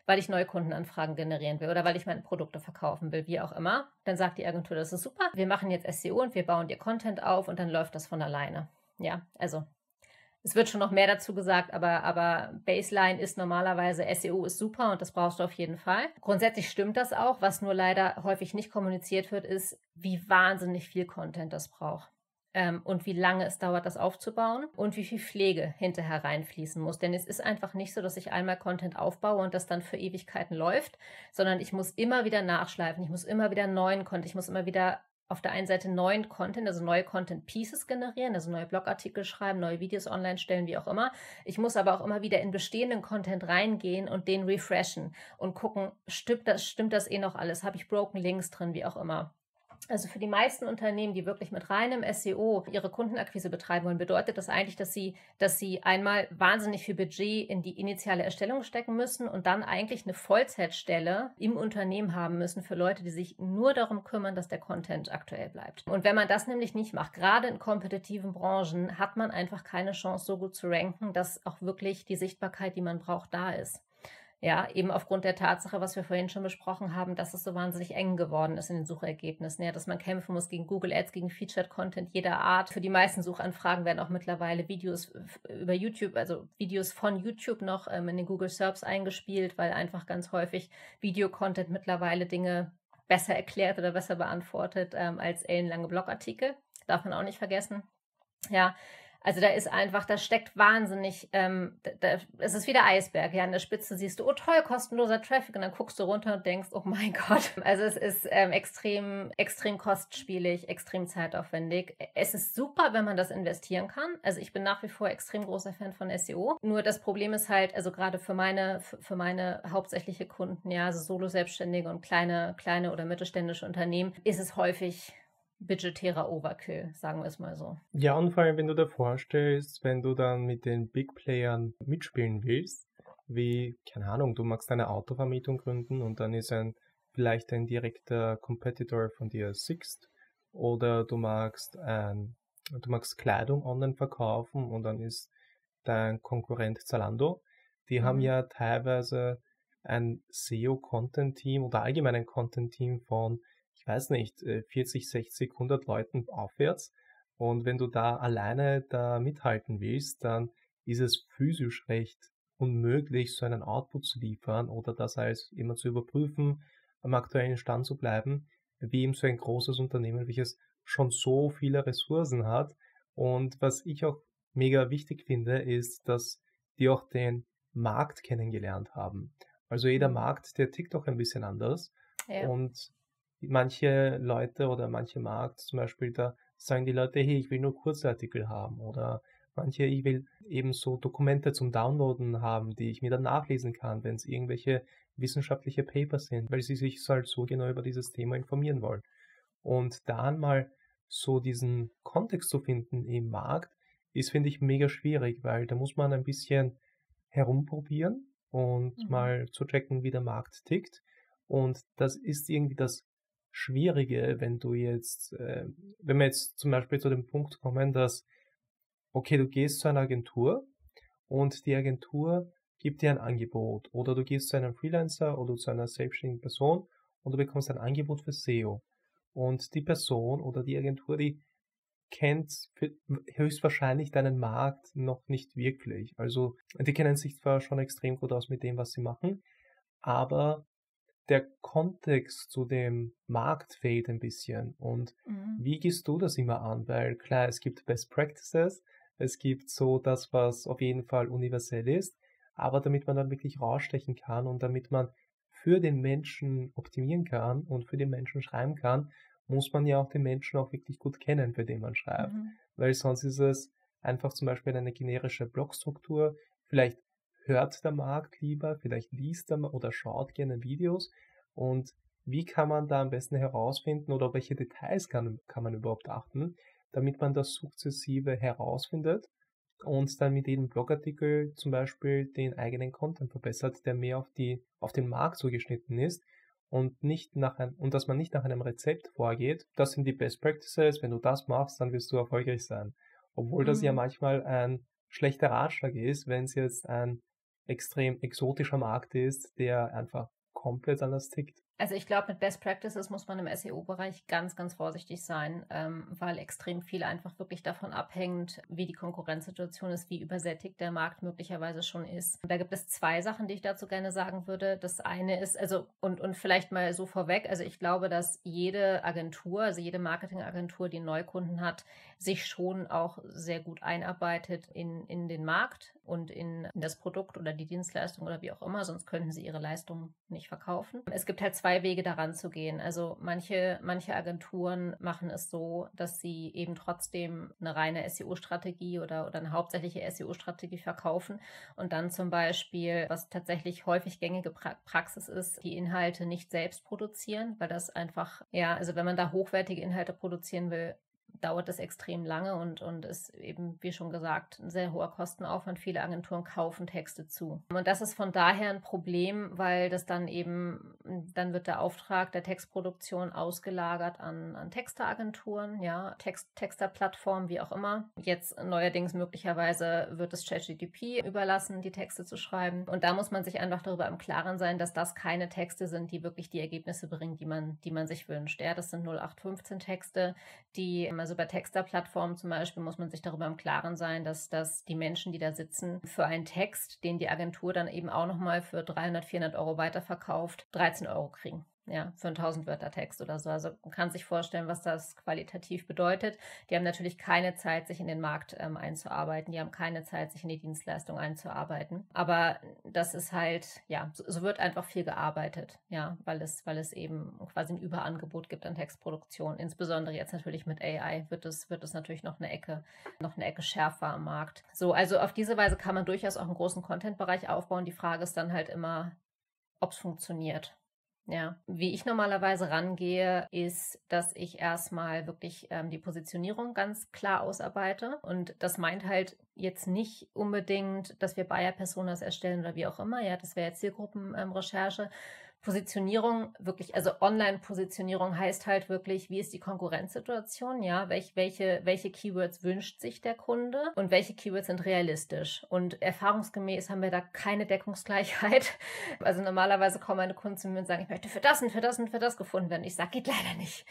Speaker 1: weil ich neue Kundenanfragen generieren will oder weil ich meine Produkte verkaufen will, wie auch immer. Dann sagt die Agentur, das ist super, wir machen jetzt SEO und wir bauen dir Content auf und dann läuft das von alleine. Ja, also es wird schon noch mehr dazu gesagt, aber, aber Baseline ist normalerweise SEO ist super und das brauchst du auf jeden Fall. Grundsätzlich stimmt das auch. Was nur leider häufig nicht kommuniziert wird, ist, wie wahnsinnig viel Content das braucht ähm, und wie lange es dauert, das aufzubauen und wie viel Pflege hinterher reinfließen muss. Denn es ist einfach nicht so, dass ich einmal Content aufbaue und das dann für Ewigkeiten läuft, sondern ich muss immer wieder nachschleifen, ich muss immer wieder neuen Content, ich muss immer wieder auf der einen Seite neuen Content, also neue Content Pieces generieren, also neue Blogartikel schreiben, neue Videos online stellen, wie auch immer. Ich muss aber auch immer wieder in bestehenden Content reingehen und den refreshen und gucken, stimmt das, stimmt das eh noch alles? Habe ich Broken Links drin, wie auch immer? Also für die meisten Unternehmen, die wirklich mit reinem SEO ihre Kundenakquise betreiben wollen, bedeutet das eigentlich, dass sie, dass sie einmal wahnsinnig viel Budget in die initiale Erstellung stecken müssen und dann eigentlich eine Vollzeitstelle im Unternehmen haben müssen für Leute, die sich nur darum kümmern, dass der Content aktuell bleibt. Und wenn man das nämlich nicht macht, gerade in kompetitiven Branchen, hat man einfach keine Chance, so gut zu ranken, dass auch wirklich die Sichtbarkeit, die man braucht, da ist. Ja, eben aufgrund der Tatsache, was wir vorhin schon besprochen haben, dass es so wahnsinnig eng geworden ist in den Suchergebnissen. Ja, dass man kämpfen muss gegen Google Ads, gegen Featured Content jeder Art. Für die meisten Suchanfragen werden auch mittlerweile Videos über YouTube, also Videos von YouTube noch ähm, in den Google Search eingespielt, weil einfach ganz häufig Videocontent mittlerweile Dinge besser erklärt oder besser beantwortet ähm, als ellenlange Blogartikel. Darf man auch nicht vergessen. Ja, also da ist einfach, da steckt wahnsinnig, ähm, da, da, es ist wie der Eisberg. Ja, an der Spitze siehst du, oh toll, kostenloser Traffic und dann guckst du runter und denkst, oh mein Gott. Also es ist ähm, extrem, extrem kostspielig, extrem zeitaufwendig. Es ist super, wenn man das investieren kann. Also ich bin nach wie vor extrem großer Fan von SEO. Nur das Problem ist halt, also gerade für meine, für meine hauptsächliche Kunden, ja, also Solo-Selbstständige und kleine, kleine oder mittelständische Unternehmen, ist es häufig budgetärer Overkill, sagen wir es mal so.
Speaker 2: Ja, und vor allem, wenn du dir vorstellst, wenn du dann mit den Big Playern mitspielen willst, wie, keine Ahnung, du magst eine Autovermietung gründen und dann ist ein vielleicht ein direkter Competitor von dir Sixt oder du magst ein, du magst Kleidung online verkaufen und dann ist dein Konkurrent Zalando. Die mhm. haben ja teilweise ein SEO-Content-Team oder allgemein ein Content-Team von weiß nicht, 40, 60, 100 Leuten aufwärts. Und wenn du da alleine da mithalten willst, dann ist es physisch recht unmöglich, so einen Output zu liefern oder das als immer zu überprüfen, am aktuellen Stand zu bleiben, wie eben so ein großes Unternehmen, welches schon so viele Ressourcen hat. Und was ich auch mega wichtig finde, ist, dass die auch den Markt kennengelernt haben. Also jeder mhm. Markt, der tickt auch ein bisschen anders. Ja. Und manche Leute oder manche Markt zum Beispiel, da sagen die Leute, hey, ich will nur Kurzartikel haben oder manche, ich will eben so Dokumente zum Downloaden haben, die ich mir dann nachlesen kann, wenn es irgendwelche wissenschaftliche Papers sind, weil sie sich halt so genau über dieses Thema informieren wollen. Und dann mal so diesen Kontext zu finden im Markt, ist, finde ich, mega schwierig, weil da muss man ein bisschen herumprobieren und mhm. mal zu checken, wie der Markt tickt. Und das ist irgendwie das Schwierige, wenn du jetzt, äh, wenn wir jetzt zum Beispiel zu dem Punkt kommen, dass, okay, du gehst zu einer Agentur und die Agentur gibt dir ein Angebot oder du gehst zu einem Freelancer oder zu einer selbstständigen Person und du bekommst ein Angebot für SEO. Und die Person oder die Agentur, die kennt höchstwahrscheinlich deinen Markt noch nicht wirklich. Also die kennen sich zwar schon extrem gut aus mit dem, was sie machen, aber der Kontext zu dem Markt fehlt ein bisschen. Und mhm. wie gehst du das immer an? Weil klar, es gibt Best Practices, es gibt so das, was auf jeden Fall universell ist, aber damit man dann wirklich rausstechen kann und damit man für den Menschen optimieren kann und für den Menschen schreiben kann, muss man ja auch den Menschen auch wirklich gut kennen, für den man schreibt. Mhm. Weil sonst ist es einfach zum Beispiel eine generische Blogstruktur. Vielleicht hört der Markt lieber, vielleicht liest er oder schaut gerne Videos. Und wie kann man da am besten herausfinden oder welche Details kann, kann man überhaupt achten, damit man das sukzessive herausfindet und dann mit jedem Blogartikel zum Beispiel den eigenen Content verbessert, der mehr auf die, auf den Markt zugeschnitten ist und nicht nach ein, und dass man nicht nach einem Rezept vorgeht. Das sind die Best Practices. Wenn du das machst, dann wirst du erfolgreich sein. Obwohl mhm. das ja mhm. manchmal ein schlechter Ratschlag ist, wenn es jetzt ein extrem exotischer Markt ist, der einfach komplett anders tickt.
Speaker 1: Also ich glaube, mit Best Practices muss man im SEO-Bereich ganz, ganz vorsichtig sein, ähm, weil extrem viel einfach wirklich davon abhängt, wie die Konkurrenzsituation ist, wie übersättigt der Markt möglicherweise schon ist. Da gibt es zwei Sachen, die ich dazu gerne sagen würde. Das eine ist, also und, und vielleicht mal so vorweg, also ich glaube, dass jede Agentur, also jede Marketingagentur, die Neukunden hat, sich schon auch sehr gut einarbeitet in, in den Markt und in, in das Produkt oder die Dienstleistung oder wie auch immer, sonst könnten sie ihre Leistung nicht verkaufen. Es gibt halt zwei Wege daran zu gehen. Also manche, manche Agenturen machen es so, dass sie eben trotzdem eine reine SEO-Strategie oder, oder eine hauptsächliche SEO-Strategie verkaufen und dann zum Beispiel, was tatsächlich häufig gängige pra Praxis ist, die Inhalte nicht selbst produzieren, weil das einfach, ja, also wenn man da hochwertige Inhalte produzieren will, dauert es extrem lange und, und ist eben, wie schon gesagt, ein sehr hoher Kostenaufwand. Viele Agenturen kaufen Texte zu. Und das ist von daher ein Problem, weil das dann eben, dann wird der Auftrag der Textproduktion ausgelagert an, an Texteragenturen, ja, Text, Texterplattformen, wie auch immer. Jetzt neuerdings möglicherweise wird es ChatGPT überlassen, die Texte zu schreiben. Und da muss man sich einfach darüber im Klaren sein, dass das keine Texte sind, die wirklich die Ergebnisse bringen, die man, die man sich wünscht. Ja, das sind 0815 Texte, die also bei Texterplattformen zum Beispiel muss man sich darüber im Klaren sein, dass, dass die Menschen, die da sitzen, für einen Text, den die Agentur dann eben auch nochmal für 300, 400 Euro weiterverkauft, 13 Euro kriegen ja, für einen 1000 Wörter Text oder so. Also man kann sich vorstellen, was das qualitativ bedeutet. Die haben natürlich keine Zeit, sich in den Markt ähm, einzuarbeiten. Die haben keine Zeit, sich in die Dienstleistung einzuarbeiten. Aber das ist halt, ja, so, so, wird einfach viel gearbeitet, ja, weil es, weil es eben quasi ein Überangebot gibt an Textproduktion. Insbesondere jetzt natürlich mit AI wird es, wird es natürlich noch eine Ecke, noch eine Ecke schärfer am Markt. So, also auf diese Weise kann man durchaus auch einen großen Content-Bereich aufbauen. Die Frage ist dann halt immer, ob es funktioniert. Ja, wie ich normalerweise rangehe, ist, dass ich erstmal wirklich ähm, die Positionierung ganz klar ausarbeite. Und das meint halt jetzt nicht unbedingt, dass wir Buyer-Personas erstellen oder wie auch immer. Ja, das wäre jetzt Zielgruppenrecherche. Ähm, Positionierung wirklich, also Online-Positionierung heißt halt wirklich, wie ist die Konkurrenzsituation, ja, Welch, welche, welche Keywords wünscht sich der Kunde und welche Keywords sind realistisch. Und erfahrungsgemäß haben wir da keine Deckungsgleichheit. Also normalerweise kommen meine Kunden zu mir und sagen, ich möchte für das und für das und für das gefunden werden. Ich sage, geht leider nicht,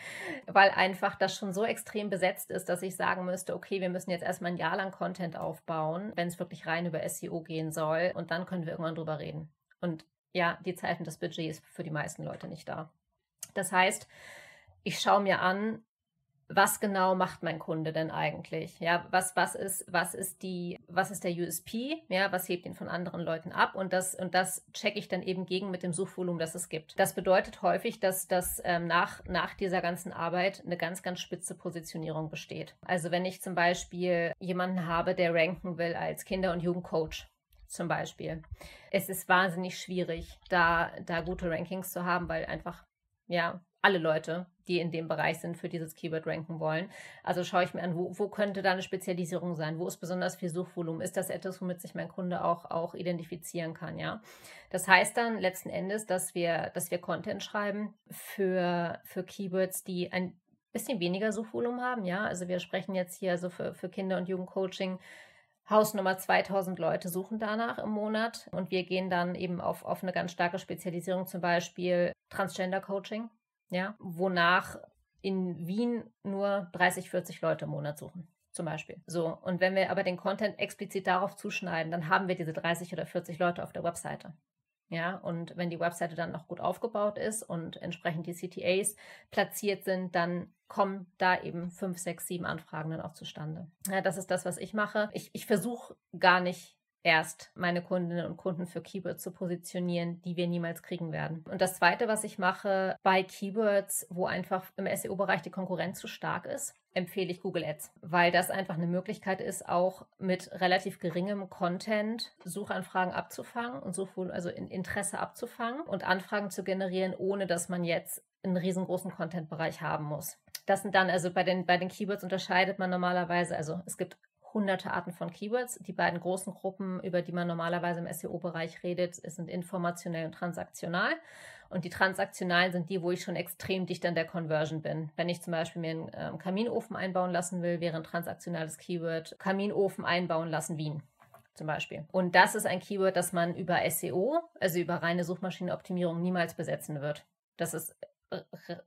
Speaker 1: weil einfach das schon so extrem besetzt ist, dass ich sagen müsste, okay, wir müssen jetzt erstmal ein Jahr lang Content aufbauen, wenn es wirklich rein über SEO gehen soll und dann können wir irgendwann drüber reden. Und ja, die Zeit und das Budget ist für die meisten Leute nicht da. Das heißt, ich schaue mir an, was genau macht mein Kunde denn eigentlich? Ja, was, was ist, was ist die, was ist der USP? Ja, was hebt ihn von anderen Leuten ab? Und das, und das checke ich dann eben gegen mit dem Suchvolumen, das es gibt. Das bedeutet häufig, dass, dass ähm, nach, nach dieser ganzen Arbeit eine ganz, ganz spitze Positionierung besteht. Also wenn ich zum Beispiel jemanden habe, der ranken will als Kinder- und Jugendcoach, zum Beispiel. Es ist wahnsinnig schwierig, da, da gute Rankings zu haben, weil einfach, ja, alle Leute, die in dem Bereich sind, für dieses Keyword ranken wollen. Also schaue ich mir an, wo, wo könnte da eine Spezialisierung sein? Wo ist besonders viel Suchvolumen? Ist das etwas, womit sich mein Kunde auch, auch identifizieren kann? Ja. Das heißt dann letzten Endes, dass wir, dass wir Content schreiben für, für Keywords, die ein bisschen weniger Suchvolumen haben. Ja, also wir sprechen jetzt hier also für, für Kinder- und Jugendcoaching Hausnummer 2000 Leute suchen danach im Monat und wir gehen dann eben auf, auf eine ganz starke Spezialisierung, zum Beispiel Transgender Coaching, ja, wonach in Wien nur 30, 40 Leute im Monat suchen. Zum Beispiel. So. Und wenn wir aber den Content explizit darauf zuschneiden, dann haben wir diese 30 oder 40 Leute auf der Webseite. Ja, und wenn die Webseite dann noch gut aufgebaut ist und entsprechend die CTAs platziert sind, dann kommen da eben fünf, sechs, sieben Anfragen dann auch zustande. Ja, das ist das, was ich mache. Ich, ich versuche gar nicht erst meine Kundinnen und Kunden für Keywords zu positionieren, die wir niemals kriegen werden. Und das Zweite, was ich mache bei Keywords, wo einfach im SEO-Bereich die Konkurrenz zu stark ist, empfehle ich Google Ads, weil das einfach eine Möglichkeit ist, auch mit relativ geringem Content Suchanfragen abzufangen und Suchvol also Interesse abzufangen und Anfragen zu generieren, ohne dass man jetzt einen riesengroßen Content-Bereich haben muss. Das sind dann also bei den, bei den Keywords unterscheidet man normalerweise, also es gibt hunderte Arten von Keywords. Die beiden großen Gruppen, über die man normalerweise im SEO-Bereich redet, sind informationell und transaktional. Und die transaktionalen sind die, wo ich schon extrem dicht an der Conversion bin. Wenn ich zum Beispiel mir einen ähm, Kaminofen einbauen lassen will, wäre ein transaktionales Keyword Kaminofen einbauen lassen Wien zum Beispiel. Und das ist ein Keyword, das man über SEO, also über reine Suchmaschinenoptimierung, niemals besetzen wird. Das ist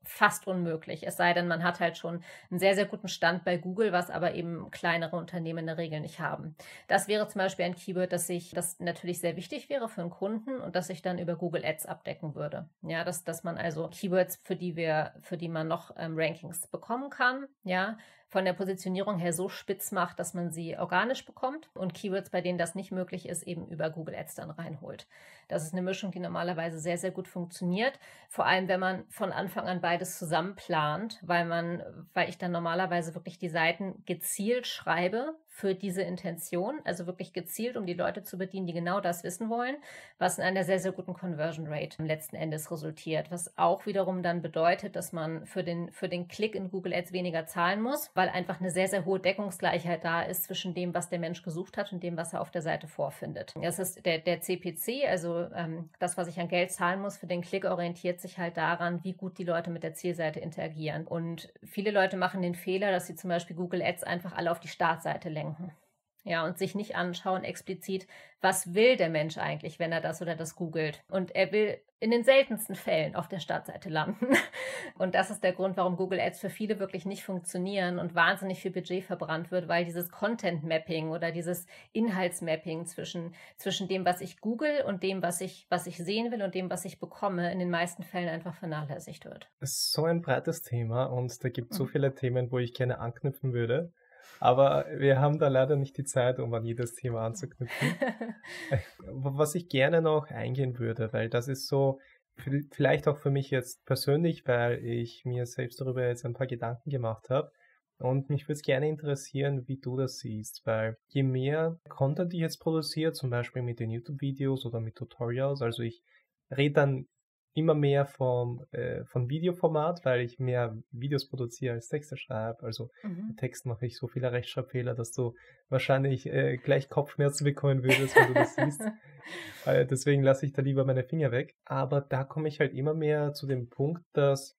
Speaker 1: fast unmöglich. Es sei denn, man hat halt schon einen sehr, sehr guten Stand bei Google, was aber eben kleinere Unternehmen in der Regel nicht haben. Das wäre zum Beispiel ein Keyword, das sich, das natürlich sehr wichtig wäre für einen Kunden und das sich dann über Google Ads abdecken würde. Ja, dass, dass man also Keywords, für die wir, für die man noch ähm, Rankings bekommen kann, ja, von der Positionierung her so spitz macht, dass man sie organisch bekommt und Keywords, bei denen das nicht möglich ist, eben über Google Ads dann reinholt. Das ist eine Mischung, die normalerweise sehr, sehr gut funktioniert. Vor allem, wenn man von Anfang an beides zusammen plant, weil man, weil ich dann normalerweise wirklich die Seiten gezielt schreibe für diese Intention, also wirklich gezielt, um die Leute zu bedienen, die genau das wissen wollen, was in einer sehr, sehr guten Conversion Rate letzten Endes resultiert, was auch wiederum dann bedeutet, dass man für den, für den Klick in Google Ads weniger zahlen muss, weil einfach eine sehr, sehr hohe Deckungsgleichheit da ist zwischen dem, was der Mensch gesucht hat und dem, was er auf der Seite vorfindet. Das ist der, der CPC, also ähm, das, was ich an Geld zahlen muss für den Klick, orientiert sich halt daran, wie gut die Leute mit der Zielseite interagieren. Und viele Leute machen den Fehler, dass sie zum Beispiel Google Ads einfach alle auf die Startseite lenken denken. Ja, und sich nicht anschauen explizit, was will der Mensch eigentlich, wenn er das oder das googelt. Und er will in den seltensten Fällen auf der Startseite landen. Und das ist der Grund, warum Google Ads für viele wirklich nicht funktionieren und wahnsinnig viel Budget verbrannt wird, weil dieses Content Mapping oder dieses Inhaltsmapping zwischen, zwischen dem, was ich google und dem, was ich, was ich sehen will und dem, was ich bekomme, in den meisten Fällen einfach vernachlässigt wird.
Speaker 2: Das ist so ein breites Thema und da gibt es so mhm. viele Themen, wo ich gerne anknüpfen würde. Aber wir haben da leider nicht die Zeit, um an jedes Thema anzuknüpfen. Was ich gerne noch eingehen würde, weil das ist so, vielleicht auch für mich jetzt persönlich, weil ich mir selbst darüber jetzt ein paar Gedanken gemacht habe. Und mich würde es gerne interessieren, wie du das siehst, weil je mehr Content ich jetzt produziere, zum Beispiel mit den YouTube-Videos oder mit Tutorials, also ich rede dann immer mehr vom, äh, von Videoformat, weil ich mehr Videos produziere als Texte schreibe. Also mhm. Text mache ich so viele Rechtschreibfehler, dass du wahrscheinlich äh, gleich Kopfschmerzen bekommen würdest, wenn du das siehst. äh, deswegen lasse ich da lieber meine Finger weg. Aber da komme ich halt immer mehr zu dem Punkt, dass,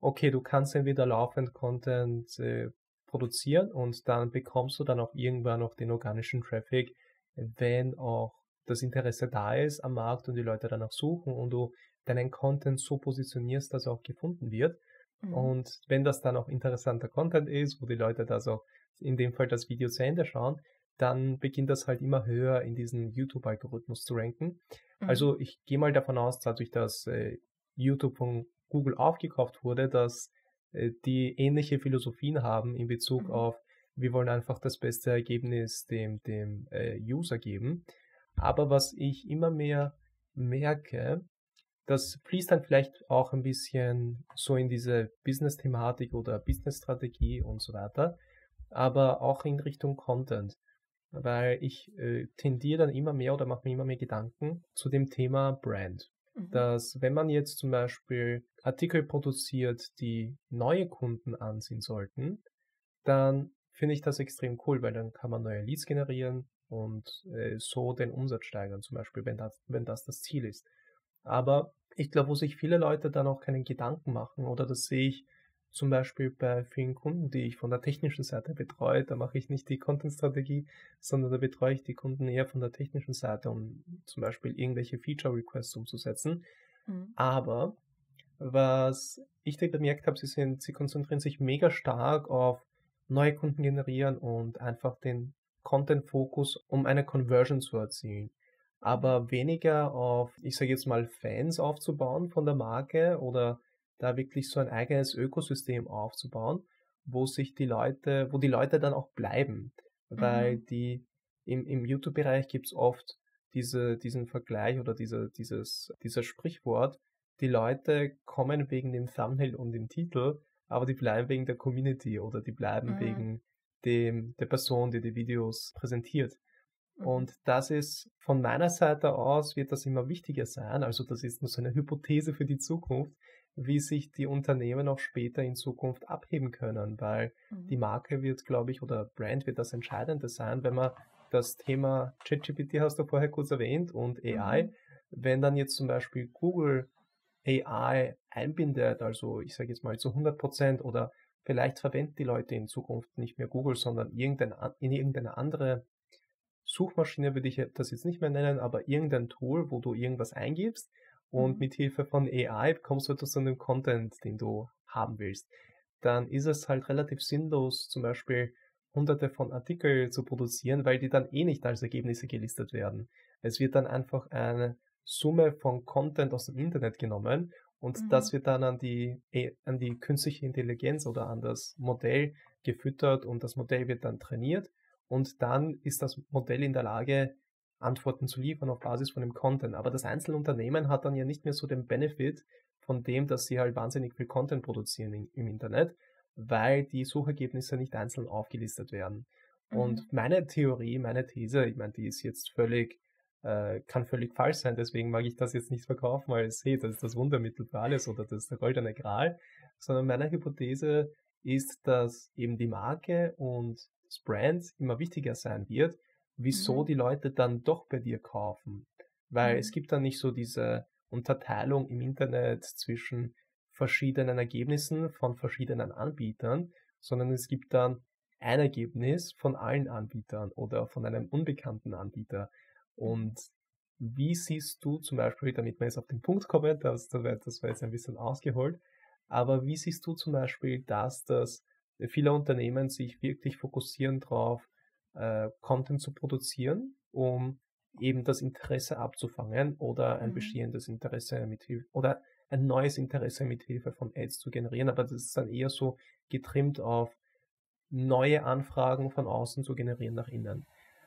Speaker 2: okay, du kannst entweder laufend Content äh, produzieren und dann bekommst du dann auch irgendwann noch den organischen Traffic, wenn auch das Interesse da ist am Markt und die Leute danach suchen und du deinen Content so positionierst, dass er auch gefunden wird. Mhm. Und wenn das dann auch interessanter Content ist, wo die Leute das auch in dem Fall das Video zu Ende schauen, dann beginnt das halt immer höher in diesen YouTube-Algorithmus zu ranken. Mhm. Also ich gehe mal davon aus, dadurch, dass äh, YouTube von Google aufgekauft wurde, dass äh, die ähnliche Philosophien haben in Bezug mhm. auf, wir wollen einfach das beste Ergebnis dem, dem äh, User geben. Aber was ich immer mehr merke, das fließt dann vielleicht auch ein bisschen so in diese Business-Thematik oder Business-Strategie und so weiter, aber auch in Richtung Content, weil ich äh, tendiere dann immer mehr oder mache mir immer mehr Gedanken zu dem Thema Brand. mhm. dass wenn man jetzt zum Beispiel Artikel produziert, die neue Kunden ansehen sollten, dann finde ich das extrem cool, weil dann kann man neue Leads generieren und äh, so den Umsatz steigern, zum Beispiel, wenn das, wenn das das Ziel ist. Aber ich glaube, wo sich viele Leute dann auch keinen Gedanken machen, oder das sehe ich zum Beispiel bei vielen Kunden, die ich von der technischen Seite betreue, da mache ich nicht die Content-Strategie, sondern da betreue ich die Kunden eher von der technischen Seite, um zum Beispiel irgendwelche Feature-Requests umzusetzen. Mhm. Aber was ich da bemerkt habe, sie, sind, sie konzentrieren sich mega stark auf neue Kunden generieren und einfach den Content-Fokus, um eine Conversion zu erzielen. Aber weniger auf, ich sage jetzt mal, Fans aufzubauen von der Marke oder da wirklich so ein eigenes Ökosystem aufzubauen, wo sich die Leute, wo die Leute dann auch bleiben. Weil mhm. die im, im YouTube-Bereich gibt es oft diese, diesen Vergleich oder diese, dieses, dieses Sprichwort, die Leute kommen wegen dem Thumbnail und dem Titel, aber die bleiben wegen der Community oder die bleiben mhm. wegen dem, der Person, die die Videos präsentiert. Mhm. Und das ist von meiner Seite aus, wird das immer wichtiger sein. Also das ist nur so eine Hypothese für die Zukunft, wie sich die Unternehmen auch später in Zukunft abheben können, weil mhm. die Marke wird, glaube ich, oder Brand wird das Entscheidende sein, wenn man das Thema ChatGPT hast du vorher kurz erwähnt und AI, mhm. wenn dann jetzt zum Beispiel Google AI einbindet, also ich sage jetzt mal zu 100 Prozent oder vielleicht verwenden die Leute in Zukunft nicht mehr Google, sondern irgendein, in irgendeine andere Suchmaschine würde ich das jetzt nicht mehr nennen, aber irgendein Tool, wo du irgendwas eingibst und mhm. mit Hilfe von AI bekommst du zu einem Content, den du haben willst. Dann ist es halt relativ sinnlos, zum Beispiel hunderte von Artikeln zu produzieren, weil die dann eh nicht als Ergebnisse gelistet werden. Es wird dann einfach eine Summe von Content aus dem Internet genommen und mhm. das wird dann an die, eh, an die künstliche Intelligenz oder an das Modell gefüttert und das Modell wird dann trainiert und dann ist das Modell in der Lage, Antworten zu liefern auf Basis von dem Content. Aber das Einzelunternehmen hat dann ja nicht mehr so den Benefit von dem, dass sie halt wahnsinnig viel Content produzieren in, im Internet, weil die Suchergebnisse nicht einzeln aufgelistet werden. Mhm. Und meine Theorie, meine These, ich meine, die ist jetzt völlig äh, kann völlig falsch sein, deswegen mag ich das jetzt nicht verkaufen, weil ich sehe, das ist das Wundermittel für alles oder das ist der goldene Gral, sondern meine Hypothese ist, dass eben die Marke und das Brand immer wichtiger sein wird, wieso mhm. die Leute dann doch bei dir kaufen. Weil mhm. es gibt dann nicht so diese Unterteilung im Internet zwischen verschiedenen Ergebnissen von verschiedenen Anbietern, sondern es gibt dann ein Ergebnis von allen Anbietern oder von einem unbekannten Anbieter. Und wie siehst du zum Beispiel, damit wir jetzt auf den Punkt kommen, das, das, war, das war jetzt ein bisschen ausgeholt, aber wie siehst du zum Beispiel das, dass viele Unternehmen sich wirklich fokussieren darauf, äh, Content zu produzieren, um eben das Interesse abzufangen oder ein mhm. bestehendes Interesse mit Hilfe oder ein neues Interesse mit Hilfe von Ads zu generieren, aber das ist dann eher so getrimmt auf neue Anfragen von außen zu generieren nach innen.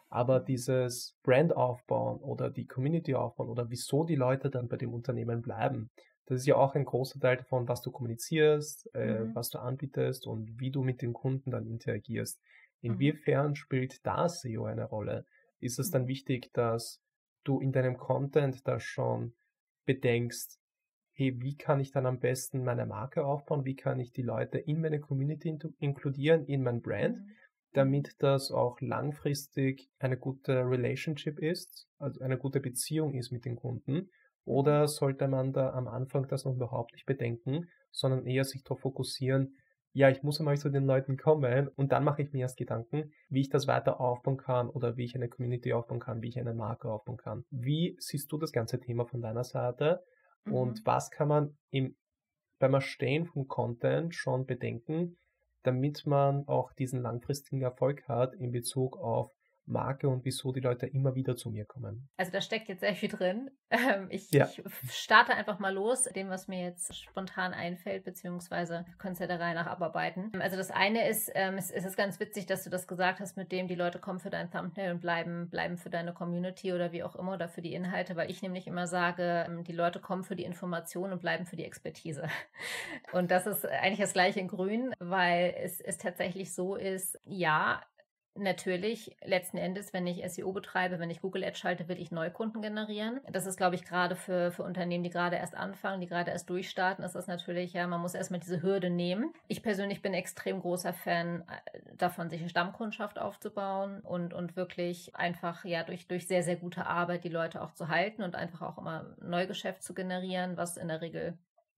Speaker 2: Aber dieses Brand aufbauen oder die Community aufbauen oder wieso die Leute dann bei dem Unternehmen bleiben, das ist ja auch ein großer Teil davon, was du kommunizierst, äh, mhm. was du anbietest und wie du mit den Kunden dann interagierst. Mhm. Inwiefern spielt da SEO eine Rolle? Ist es dann wichtig, dass du in deinem Content da schon bedenkst, hey, wie kann ich dann am besten meine Marke aufbauen? Wie kann ich die Leute in meine Community inkludieren, in mein Brand? Mhm damit das auch langfristig eine gute Relationship ist, also eine gute Beziehung ist mit den Kunden? Oder sollte man da am Anfang das noch überhaupt nicht bedenken, sondern eher sich darauf fokussieren, ja, ich muss einmal zu den Leuten kommen und dann mache ich mir erst Gedanken, wie ich das weiter aufbauen kann oder wie ich eine Community aufbauen kann, wie ich eine Marke aufbauen kann. Wie siehst du das ganze Thema von deiner Seite mhm. und was kann man im, beim Erstellen von Content schon bedenken, damit man auch diesen langfristigen Erfolg hat in Bezug auf Marke und wieso die Leute immer wieder zu mir kommen.
Speaker 1: Also da steckt jetzt sehr viel drin. Ähm, ich, ja. ich, starte einfach mal los, dem, was mir jetzt spontan einfällt, beziehungsweise können es ja der Reihe nach abarbeiten. Also das eine ist, ähm, es, es, ist ganz witzig, dass du das gesagt hast, mit dem die Leute kommen für dein Thumbnail und bleiben, bleiben für deine Community oder wie auch immer oder für die Inhalte, weil ich nämlich immer sage, ähm, die Leute kommen für die Information und bleiben für die Expertise. Und das ist eigentlich das gleiche in Grün, weil es, es tatsächlich so ist, ja, natürlich, letzten Endes, wenn ich SEO betreibe, wenn ich Google Ads schalte, will ich Neukunden generieren. Das ist, glaube ich, gerade für, für Unternehmen, die gerade erst anfangen, die gerade erst durchstarten, ist das natürlich, ja, man muss erstmal diese Hürde nehmen. Ich persönlich bin extrem großer Fan äh, davon, sich eine Stammkundschaft aufzubauen und, und wirklich einfach, ja, durch, durch sehr, sehr gute Arbeit die Leute auch zu halten und einfach auch immer Neugeschäft zu generieren, was in der Regel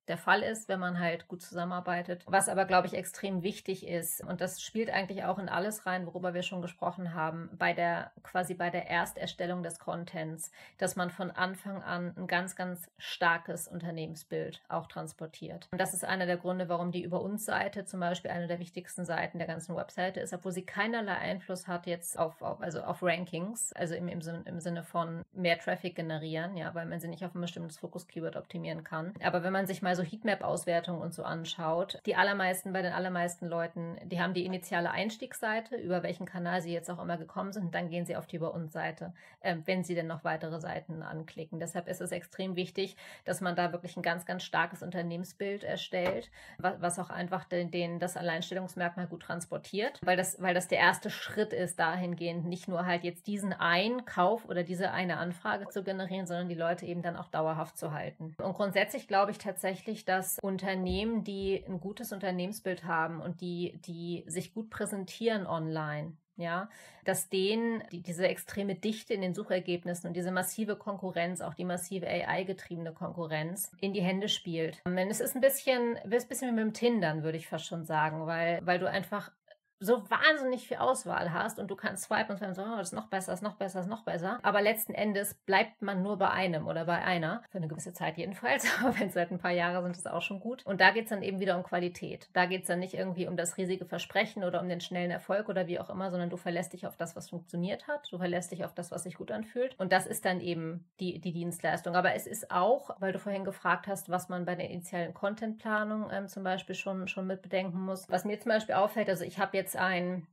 Speaker 1: der Fall ist, wenn man halt gut zusammenarbeitet. Was aber, glaube ich, extrem wichtig ist, und das spielt eigentlich auch in alles rein, worüber wir schon gesprochen haben, bei der quasi bei der Ersterstellung des Contents, dass man von Anfang an ein ganz, ganz starkes Unternehmensbild auch transportiert. Und das ist einer der Gründe, warum die Über uns Seite zum Beispiel eine der wichtigsten Seiten der ganzen Webseite ist, obwohl sie keinerlei Einfluss hat jetzt auf, auf also auf Rankings, also im, im, im Sinne von mehr Traffic generieren, ja, weil man sie nicht auf ein bestimmtes Fokus-Keyword optimieren kann. Aber wenn man sich mal so Heatmap-Auswertungen und so anschaut, die allermeisten, bei den allermeisten Leuten, die haben die initiale Einstiegsseite, über welchen Kanal sie jetzt auch immer gekommen sind, und dann gehen sie auf die Über uns Seite, äh, wenn sie denn noch weitere Seiten anklicken. Deshalb ist es extrem wichtig, dass man da wirklich ein ganz, ganz starkes Unternehmensbild erstellt, was, was auch einfach den, den, das Alleinstellungsmerkmal gut transportiert, weil das, weil das der erste Schritt ist, dahingehend nicht nur halt jetzt diesen einen Kauf oder diese eine Anfrage zu generieren, sondern die Leute eben dann auch dauerhaft zu halten. Und grundsätzlich glaube ich tatsächlich, tatsächlich, dass Unternehmen, die ein gutes Unternehmensbild haben und die, die sich gut präsentieren online, ja, dass denen die, diese extreme Dichte in den Suchergebnissen und diese massive Konkurrenz, auch die massive AI-getriebene Konkurrenz, in die Hände spielt. Es ist ein bisschen, ein bisschen wie mit dem Tindern, würde ich fast schon sagen, weil, weil du einfach so wahnsinnig viel Auswahl hast und du kannst swipen und so, oh, das ist noch besser, das ist noch besser, das ist noch besser. Aber letzten Endes bleibt man nur bei einem oder bei einer, für eine gewisse Zeit jedenfalls, aber wenn es seit ein paar Jahre sind, ist auch schon gut. Und da geht es dann eben wieder um Qualität. Da geht es dann nicht irgendwie um das riesige Versprechen oder um den schnellen Erfolg oder wie auch immer, sondern du verlässt dich auf das, was funktioniert hat, du verlässt dich auf das, was sich gut anfühlt. Und das ist dann eben die, die Dienstleistung. Aber es ist auch, weil du vorhin gefragt hast, was man bei der initialen Contentplanung ähm, zum Beispiel schon, schon mit bedenken muss. Was mir zum Beispiel auffällt, also ich habe jetzt jetzt ein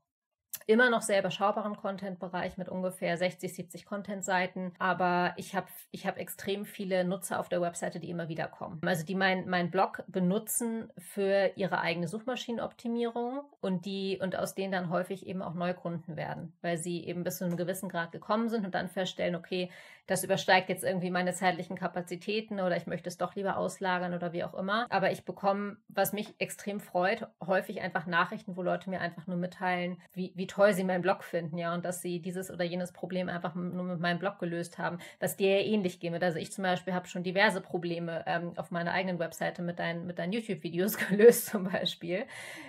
Speaker 1: immer noch sehr überschaubaren Content-Bereich mit ungefähr 60, 70 Content-Seiten, aber ich habe ich hab extrem viele Nutzer auf der Webseite, die immer wieder kommen. Also die meinen mein Blog benutzen für ihre eigene Suchmaschinenoptimierung und die und aus denen dann häufig eben auch Neukunden werden, weil sie eben bis zu einem gewissen Grad gekommen sind und dann feststellen, okay, das übersteigt jetzt irgendwie meine zeitlichen Kapazitäten oder ich möchte es doch lieber auslagern oder wie auch immer. Aber ich bekomme, was mich extrem freut, häufig einfach Nachrichten, wo Leute mir einfach nur mitteilen, wie, wie toll sie meinen Blog finden, ja, und dass sie dieses oder jenes Problem einfach nur mit meinem Blog gelöst haben, was dir ja ähnlich geht. Also ich zum Beispiel habe schon diverse Probleme ähm, auf meiner eigenen Webseite mit deinen, mit deinen YouTube-Videos gelöst zum Beispiel.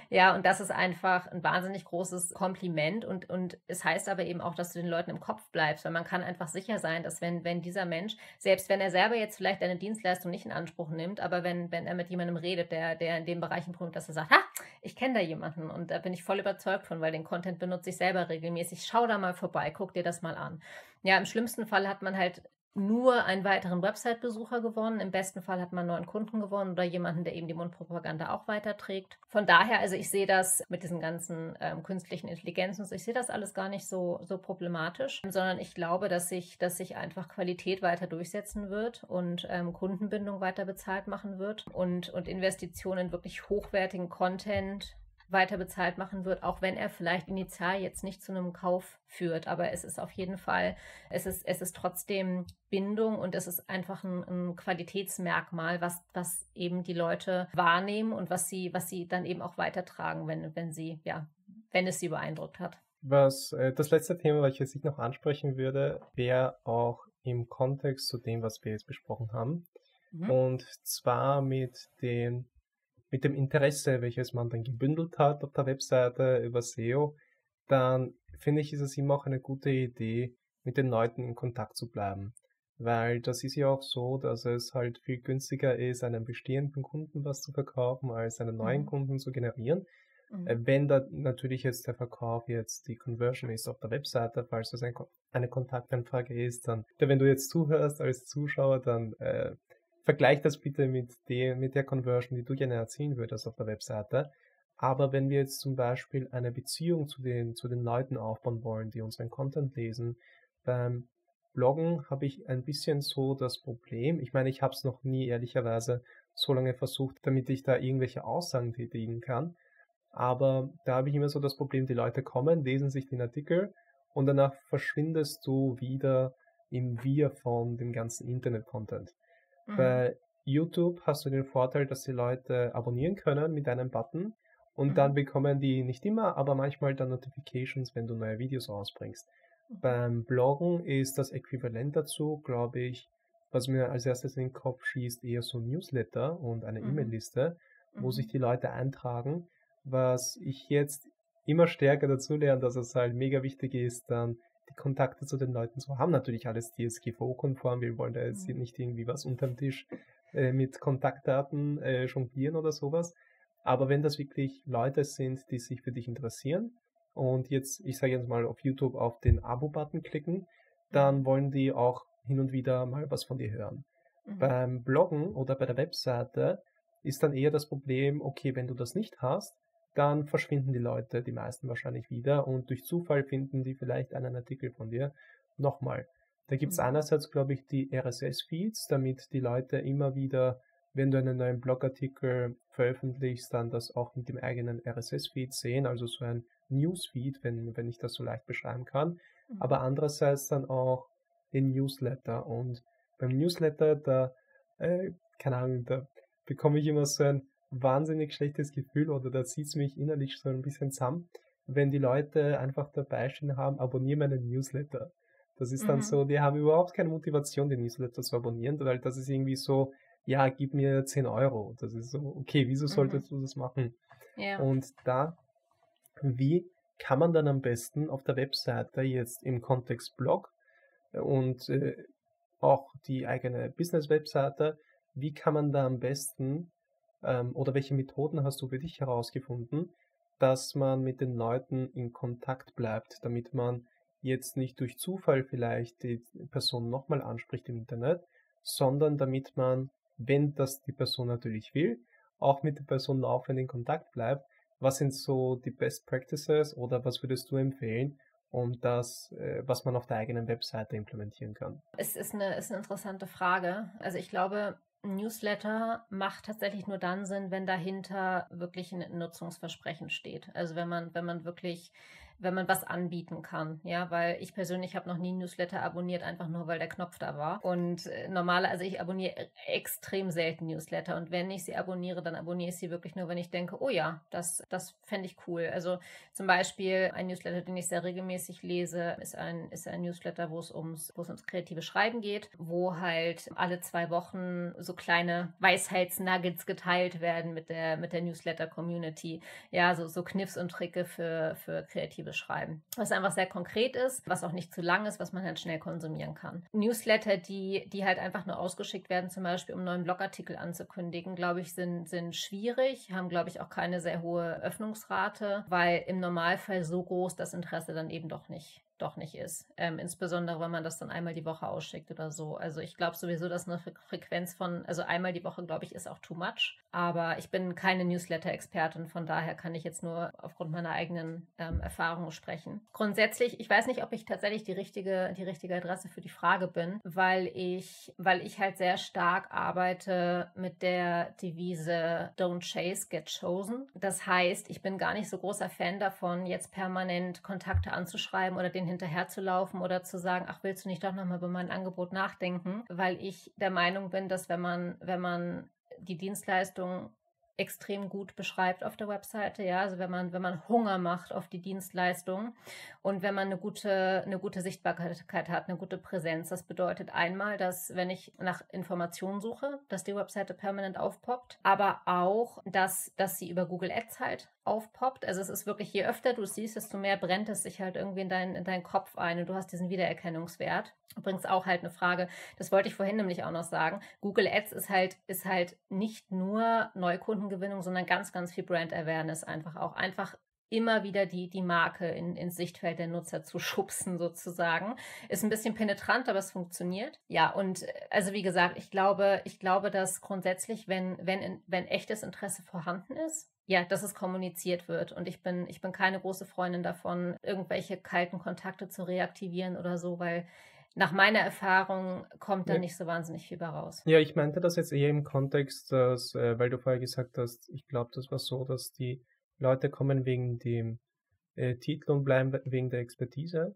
Speaker 1: Ja, und das ist einfach ein wahnsinnig großes Kompliment und, und es heißt aber eben auch, dass du den Leuten im Kopf bleibst, weil man kann einfach sicher sein, dass wenn wenn, dieser Mensch, selbst wenn er selber jetzt vielleicht eine Dienstleistung nicht in Anspruch nimmt, aber wenn, wenn er mit jemandem redet, der, der in dem Bereich improvt, dass er sagt, ha, ich kenne da jemanden und da bin ich voll überzeugt von, weil den Content benutze ich selber regelmäßig. Schau da mal vorbei, guck dir das mal an. Ja, im schlimmsten Fall hat man halt nur einen weiteren Website-Besucher gewonnen. Im besten Fall hat man neuen Kunden gewonnen oder jemanden, der eben die Mundpropaganda auch weiterträgt. Von daher, also ich sehe das mit diesen ganzen ähm, künstlichen Intelligenzen, ich sehe das alles gar nicht so, so problematisch, sondern ich glaube, dass sich, dass sich einfach Qualität weiter durchsetzen wird und ähm, Kundenbindung weiter bezahlt machen wird und, und Investitionen in wirklich hochwertigen Content weiter bezahlt machen wird, auch wenn er vielleicht initial jetzt nicht zu einem Kauf führt. Aber es ist auf jeden Fall, es ist, es ist trotzdem Bindung und es ist einfach ein, ein Qualitätsmerkmal, was, was eben die Leute wahrnehmen und was sie, was sie dann eben auch weitertragen, wenn, wenn sie, ja, wenn es sie beeindruckt hat.
Speaker 2: Was äh, das letzte Thema, welches ich noch ansprechen würde, wäre auch im Kontext zu dem, was wir jetzt besprochen haben. Mhm. Und zwar mit den mit dem Interesse, welches man dann gebündelt hat auf der Webseite über SEO, dann finde ich, ist es immer auch eine gute Idee, mit den Leuten in Kontakt zu bleiben. Weil das ist ja auch so, dass es halt viel günstiger ist, einem bestehenden Kunden was zu verkaufen, als einen neuen mhm. Kunden zu generieren. Mhm. Äh, wenn da natürlich jetzt der Verkauf jetzt die Conversion ist auf der Webseite, falls das ein, eine Kontaktanfrage ist, dann, wenn du jetzt zuhörst als Zuschauer, dann äh, vergleich das bitte mit, der, mit der Conversion, die du gerne erzielen würdest auf der Webseite. Aber wenn wir jetzt zum Beispiel eine Beziehung zu den, zu den Leuten aufbauen wollen, die unseren Content lesen, beim Bloggen habe ich ein bisschen so das Problem. Ich meine, ich habe es noch nie ehrlicherweise so lange versucht, damit ich da irgendwelche Aussagen tätigen kann. Aber da habe ich immer so das Problem, die Leute kommen, lesen sich den Artikel und danach verschwindest du wieder im Wir von dem ganzen Internet-Content. Mhm. Bei YouTube hast du den Vorteil, dass die Leute abonnieren können mit einem Button und mhm. dann bekommen die nicht immer, aber manchmal dann Notifications, wenn du neue Videos rausbringst. Mhm. Beim Bloggen ist das Äquivalent dazu, glaube ich, was mir als erstes in den Kopf schießt, eher so Newsletter und eine mhm. E-Mail-Liste, wo sich mhm. die Leute eintragen. Was ich jetzt immer stärker dazu lerne, dass es halt mega wichtig ist, dann die Kontakte zu den Leuten zu haben. Natürlich alles DSGVO-konform. Wir wollen da jetzt mhm. nicht irgendwie was unterm Tisch äh, mit Kontaktdaten äh, jonglieren oder sowas. Aber wenn das wirklich Leute sind, die sich für dich interessieren und jetzt, ich sage jetzt mal, auf YouTube auf den Abo-Button klicken, dann mhm. wollen die auch hin und wieder mal was von dir hören. Mhm. Beim Bloggen oder bei der Webseite ist dann eher das Problem, okay, wenn du das nicht hast, dann verschwinden die Leute, die meisten wahrscheinlich wieder und durch Zufall finden die vielleicht einen Artikel von dir nochmal. Da gibt es mhm. einerseits, glaube ich, die RSS-Feeds, damit die Leute immer wieder, wenn du einen neuen Blogartikel veröffentlichst, dann das auch mit dem eigenen RSS-Feed sehen, also so ein Newsfeed, wenn, wenn ich das so leicht beschreiben kann. Mhm. Aber andererseits dann auch den Newsletter. Und beim Newsletter, da, äh, keine Ahnung, da bekomme ich immer so ein wahnsinnig schlechtes Gefühl oder da zieht es mich innerlich so ein bisschen zusammen, wenn die Leute einfach dabei stehen haben, abonniere meinen Newsletter. Das ist dann mhm. so, die haben überhaupt keine Motivation, den Newsletter zu abonnieren, weil das ist irgendwie so, ja, gib mir 10 Euro. Das ist so, okay, wieso solltest mhm. du das machen? Ja. Und da, wie kann man dann am besten auf der Webseite jetzt im Kontext Blog und äh, auch die eigene Business-Webseite, wie kann man da am besten ähm, oder welche Methoden hast du für dich herausgefunden, dass man mit den Leuten in Kontakt bleibt, damit man jetzt nicht durch Zufall vielleicht die Person nochmal anspricht im Internet, sondern damit man, wenn das die Person natürlich will, auch mit der Person laufend in Kontakt bleibt. Was sind so die Best Practices oder was würdest du empfehlen, um das, äh, was man auf der eigenen Webseite implementieren kann?
Speaker 1: Es ist eine, ist eine interessante Frage. Also ich glaube, Newsletter macht tatsächlich nur dann Sinn, wenn dahinter wirklich ein Nutzungsversprechen steht. Also wenn man, wenn man wirklich wenn man was anbieten kann. Ja, weil ich persönlich habe noch nie Newsletter abonniert, einfach nur weil der Knopf da war. Und äh, also ich abonniere extrem selten Newsletter. Und wenn ich sie abonniere, dann abonniere ich sie wirklich nur, wenn ich denke, oh ja, das, das fände ich cool. Also zum Beispiel ein Newsletter, den ich sehr regelmäßig lese, ist ein, ist ein Newsletter, wo es ums, wo es ums kreative Schreiben geht, wo halt alle zwei Wochen so kleine Weisheitsnuggets geteilt werden mit der, mit der Newsletter-Community. Ja, so, so Kniffs und Tricke für, für kreative beschreiben. Was einfach sehr konkret ist, was auch nicht zu lang ist, was man halt schnell konsumieren kann. Newsletter, die, die halt einfach nur ausgeschickt werden, zum Beispiel um neuen Blogartikel anzukündigen, glaube ich, sind, sind schwierig, haben, glaube ich, auch keine sehr hohe Öffnungsrate, weil im Normalfall so groß das Interesse dann eben doch nicht doch nicht ist. Ähm, insbesondere, wenn man das dann einmal die Woche ausschickt oder so. Also ich glaube sowieso, dass eine Frequenz von, also einmal die Woche, glaube ich, ist auch too much. Aber ich bin keine Newsletter-Expertin, von daher kann ich jetzt nur aufgrund meiner eigenen ähm, Erfahrungen sprechen. Grundsätzlich, ich weiß nicht, ob ich tatsächlich die richtige, die richtige Adresse für die Frage bin, weil ich, weil ich halt sehr stark arbeite mit der Devise Don't Chase, Get Chosen. Das heißt, ich bin gar nicht so großer Fan davon, jetzt permanent Kontakte anzuschreiben oder den hinterherzulaufen oder zu sagen, ach, willst du nicht doch nochmal über mein Angebot nachdenken? Weil ich der Meinung bin, dass wenn man, wenn man die Dienstleistung extrem gut beschreibt auf der Webseite. Ja, also wenn man, wenn man Hunger macht auf die Dienstleistung und wenn man eine gute, eine gute Sichtbarkeit hat, eine gute Präsenz. Das bedeutet einmal, dass wenn ich nach Informationen suche, dass die Webseite permanent aufpoppt, aber auch, dass, dass sie über Google Ads halt aufpoppt. Also es ist wirklich, je öfter du siehst, desto mehr brennt es sich halt irgendwie in, dein, in deinen Kopf ein und du hast diesen Wiedererkennungswert. Übrigens auch halt eine Frage, das wollte ich vorhin nämlich auch noch sagen. Google Ads ist halt, ist halt nicht nur Neukundengewinnung, sondern ganz, ganz viel Brand Awareness einfach auch. Einfach immer wieder die, die Marke in, ins Sichtfeld der Nutzer zu schubsen, sozusagen. Ist ein bisschen penetrant, aber es funktioniert. Ja, und also wie gesagt, ich glaube, ich glaube, dass grundsätzlich, wenn, wenn, wenn echtes Interesse vorhanden ist, ja, dass es kommuniziert wird. Und ich bin, ich bin keine große Freundin davon, irgendwelche kalten Kontakte zu reaktivieren oder so, weil nach meiner Erfahrung kommt da ja. nicht so wahnsinnig viel bei raus.
Speaker 2: Ja, ich meinte das jetzt eher im Kontext, dass, äh, weil du vorher gesagt hast, ich glaube, das war so, dass die Leute kommen wegen dem äh, Titel und bleiben wegen der Expertise.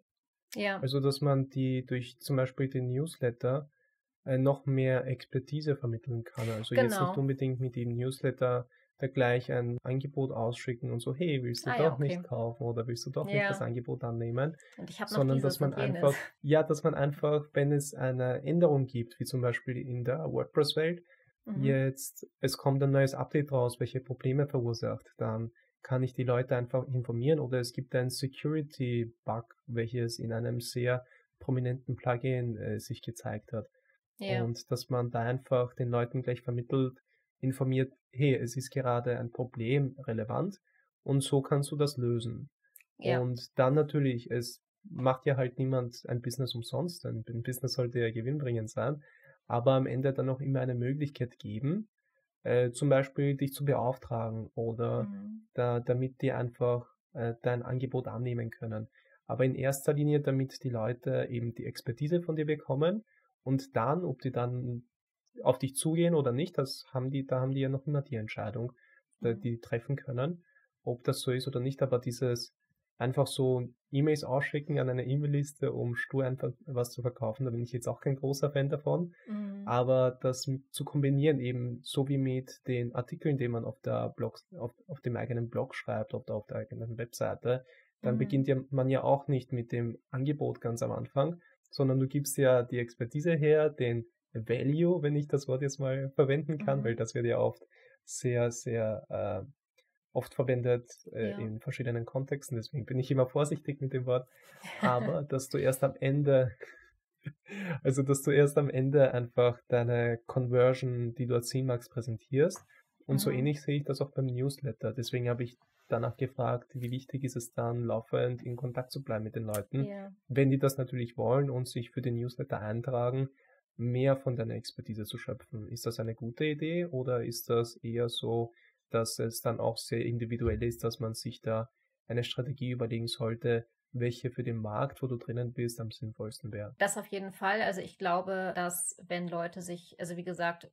Speaker 1: Ja.
Speaker 2: Also, dass man die durch zum Beispiel den Newsletter äh, noch mehr Expertise vermitteln kann. Also jetzt
Speaker 1: Genau.
Speaker 2: nicht unbedingt mit dem Newsletter da gleich ein Angebot ausschicken und so, hey, willst du
Speaker 1: Ah,
Speaker 2: doch
Speaker 1: ja, okay.
Speaker 2: nicht kaufen oder willst du doch nicht
Speaker 1: Ja.
Speaker 2: das Angebot annehmen, sondern dass man einfach, ja, dass man einfach, wenn es eine Änderung gibt, wie zum Beispiel in der WordPress-Welt,
Speaker 1: Mhm.
Speaker 2: jetzt, es kommt ein neues Update raus, welche Probleme verursacht, dann kann ich die Leute einfach informieren oder es gibt einen Security-Bug, welches in einem sehr prominenten Plugin äh, sich gezeigt hat.
Speaker 1: Ja.
Speaker 2: Und dass man da einfach den Leuten gleich vermittelt, informiert, hey, es ist gerade ein Problem relevant und so kannst du das lösen.
Speaker 1: ja.
Speaker 2: Und dann natürlich, es macht ja halt niemand ein Business umsonst. Ein ein Business sollte ja gewinnbringend sein, aber am Ende dann auch immer eine Möglichkeit geben, äh, zum Beispiel dich zu beauftragen oder
Speaker 1: Mhm.
Speaker 2: da, damit die einfach äh, dein Angebot annehmen können. Aber in erster Linie, damit die Leute eben die Expertise von dir bekommen und dann, ob die dann auf dich zugehen oder nicht, das haben die, da haben die ja noch immer die Entscheidung, äh,
Speaker 1: Mhm.
Speaker 2: die treffen können, ob das so ist oder nicht. Aber dieses einfach so E-Mails ausschicken an eine E-Mail-Liste, um stur einfach was zu verkaufen, da bin ich jetzt auch kein großer Fan davon.
Speaker 1: Mhm.
Speaker 2: Aber das zu kombinieren eben so wie mit den Artikeln, die man auf der Blog, auf, auf dem eigenen Blog schreibt oder auf der eigenen Webseite, dann
Speaker 1: Mhm.
Speaker 2: beginnt ja man ja auch nicht mit dem Angebot ganz am Anfang, sondern du gibst ja die Expertise her, den Value, wenn ich das Wort jetzt mal verwenden kann,
Speaker 1: Mhm.
Speaker 2: weil das wird ja oft sehr, sehr äh, oft verwendet äh,
Speaker 1: Ja.
Speaker 2: in verschiedenen kontexten, deswegen bin ich immer vorsichtig mit dem Wort, aber dass du erst am Ende also, dass du erst am Ende einfach deine Conversion, die du erzielen magst, präsentierst. Und so
Speaker 1: Mhm.
Speaker 2: ähnlich sehe ich das auch beim Newsletter. Deswegen habe ich danach gefragt, wie wichtig ist es dann, laufend in Kontakt zu bleiben mit den Leuten,
Speaker 1: ja.
Speaker 2: wenn die das natürlich wollen und sich für den Newsletter eintragen, mehr von deiner Expertise zu schöpfen. Ist das eine gute Idee oder ist das eher so, dass es dann auch sehr individuell ist, dass man sich da eine Strategie überlegen sollte, welche für den Markt, wo du drinnen bist, am sinnvollsten wäre?
Speaker 1: Das auf jeden Fall. Also ich glaube, dass wenn Leute sich, also wie gesagt,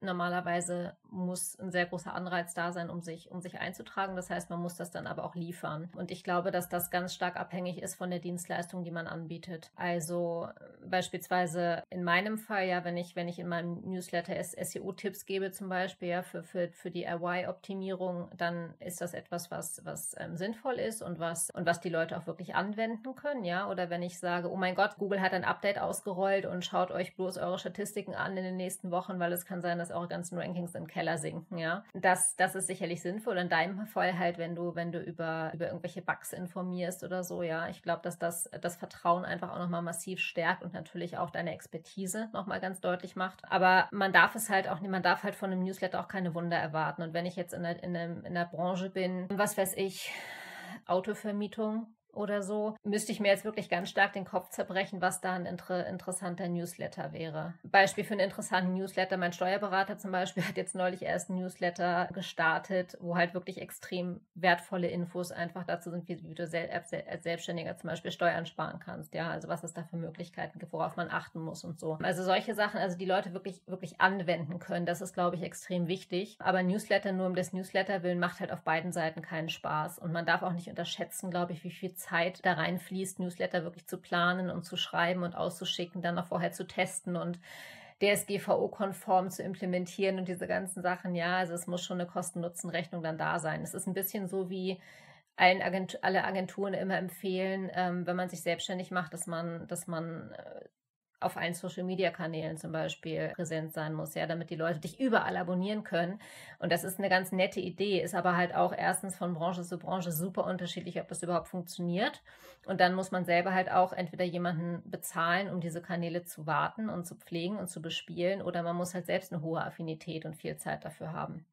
Speaker 1: normalerweise muss ein sehr großer Anreiz da sein, um sich, um sich einzutragen. Das heißt, man muss das dann aber auch liefern. Und ich glaube, dass das ganz stark abhängig ist von der Dienstleistung, die man anbietet. Also äh, beispielsweise in meinem Fall, ja, wenn ich, wenn ich in meinem Newsletter SEO-Tipps gebe, zum Beispiel, ja, für, für, für die RY-Optimierung, dann ist das etwas, was, was ähm, sinnvoll ist und was, und was die Leute auch wirklich anwenden können, ja. Oder wenn ich sage, oh mein Gott, Google hat ein Update ausgerollt und schaut euch bloß eure Statistiken an in den nächsten Wochen, weil es kann sein, dass eure ganzen Rankings im Keller sinken, ja. Das, das ist sicherlich sinnvoll. In deinem Fall halt, wenn du, wenn du über, über irgendwelche Bugs informierst oder so, ja. Ich glaube, dass das das Vertrauen einfach auch nochmal massiv stärkt und natürlich auch deine Expertise nochmal ganz deutlich macht. Aber man darf es halt auch man darf halt von einem Newsletter auch keine Wunder erwarten. Und wenn ich jetzt in der, in der, in der Branche bin, was weiß ich, Autovermietung oder so, müsste ich mir jetzt wirklich ganz stark den Kopf zerbrechen, was da ein inter interessanter Newsletter wäre. Beispiel für einen interessanten Newsletter, mein Steuerberater zum Beispiel hat jetzt neulich erst einen Newsletter gestartet, wo halt wirklich extrem wertvolle Infos einfach dazu sind, wie, wie du sel als Selbstständiger zum Beispiel Steuern sparen kannst, ja, also was es da für Möglichkeiten gibt, worauf man achten muss und so. Also solche Sachen, also die Leute wirklich, wirklich anwenden können, das ist, glaube ich, extrem wichtig. Aber Newsletter nur um des Newsletter willen macht halt auf beiden Seiten keinen Spaß und man darf auch nicht unterschätzen, glaube ich, wie viel Zeit da reinfließt, Newsletter wirklich zu planen und zu schreiben und auszuschicken, dann noch vorher zu testen und DSGVO-konform zu implementieren und diese ganzen Sachen. Ja, also es muss schon eine Kosten-Nutzen-Rechnung dann da sein. Es ist ein bisschen so wie allen Agent alle Agenturen immer empfehlen, ähm, wenn man sich selbstständig macht, dass man, dass man äh, auf allen Social Media Kanälen zum Beispiel präsent sein muss, ja, damit die Leute dich überall abonnieren können. Und das ist eine ganz nette Idee, ist aber halt auch erstens von Branche zu Branche super unterschiedlich, ob das überhaupt funktioniert. Und dann muss man selber halt auch entweder jemanden bezahlen, um diese Kanäle zu warten und zu pflegen und zu bespielen, oder man muss halt selbst eine hohe Affinität und viel Zeit dafür haben.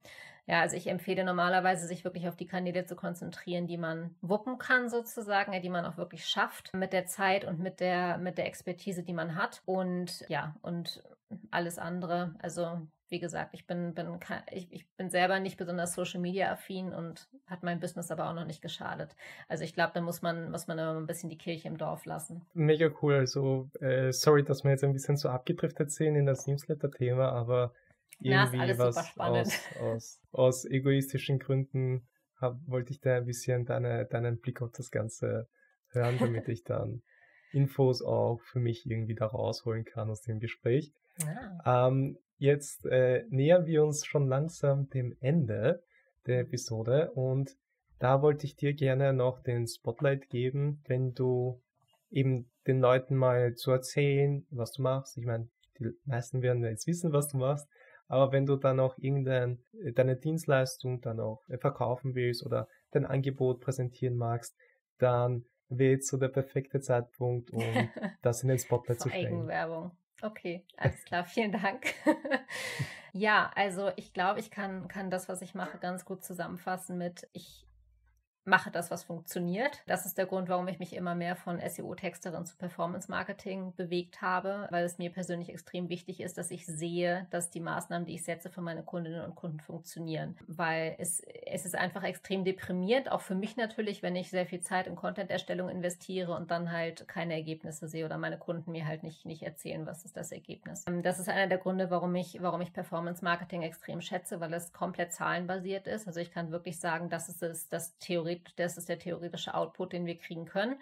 Speaker 1: Ja, also ich empfehle normalerweise, sich wirklich auf die Kanäle zu konzentrieren, die man wuppen kann sozusagen, die man auch wirklich schafft mit der Zeit und mit der, mit der Expertise, die man hat. Und ja, und alles andere, also wie gesagt, ich bin, bin, ich, ich bin selber nicht besonders Social Media affin und hat mein Business aber auch noch nicht geschadet. Also ich glaube, da muss man, muss man immer ein bisschen die Kirche im Dorf lassen.
Speaker 2: Mega cool. Also, äh, sorry, dass wir jetzt ein bisschen so abgedriftet sind in das Newsletter-Thema, aber irgendwie
Speaker 1: Na,
Speaker 2: was aus, aus, aus egoistischen Gründen hab, wollte ich da ein bisschen deine, deinen Blick auf das Ganze hören, damit ich dann Infos auch für mich irgendwie da rausholen kann aus dem Gespräch. Ah. Ähm, jetzt äh, nähern wir uns schon langsam dem Ende der Episode und da wollte ich dir gerne noch den Spotlight geben, wenn du eben den Leuten mal zu erzählen, was du machst. Ich meine, die meisten werden jetzt wissen, was du machst, aber wenn du dann auch irgendeine deine Dienstleistung dann auch verkaufen willst oder dein Angebot präsentieren magst, dann wäre jetzt so der perfekte Zeitpunkt, um das in den Spotlight zu stellen.
Speaker 1: Eigenwerbung. Okay, alles klar, vielen Dank. ja, also ich glaube, ich kann, kann das, was ich mache, ganz gut zusammenfassen mit, ich mache das, was funktioniert. Das ist der Grund, warum ich mich immer mehr von SEO-Texterin zu Performance-Marketing bewegt habe, weil es mir persönlich extrem wichtig ist, dass ich sehe, dass die Maßnahmen, die ich setze, für meine Kundinnen und Kunden funktionieren. Weil es, es ist einfach extrem deprimierend, auch für mich natürlich, wenn ich sehr viel Zeit in Content-Erstellung investiere und dann halt keine Ergebnisse sehe oder meine Kunden mir halt nicht, nicht erzählen, was ist das Ergebnis. Ähm, das ist einer der Gründe, warum ich, warum ich Performance-Marketing extrem schätze, weil es komplett zahlenbasiert ist. Also ich kann wirklich sagen, das ist es, das Theorie das ist der theoretische Output, den wir kriegen können.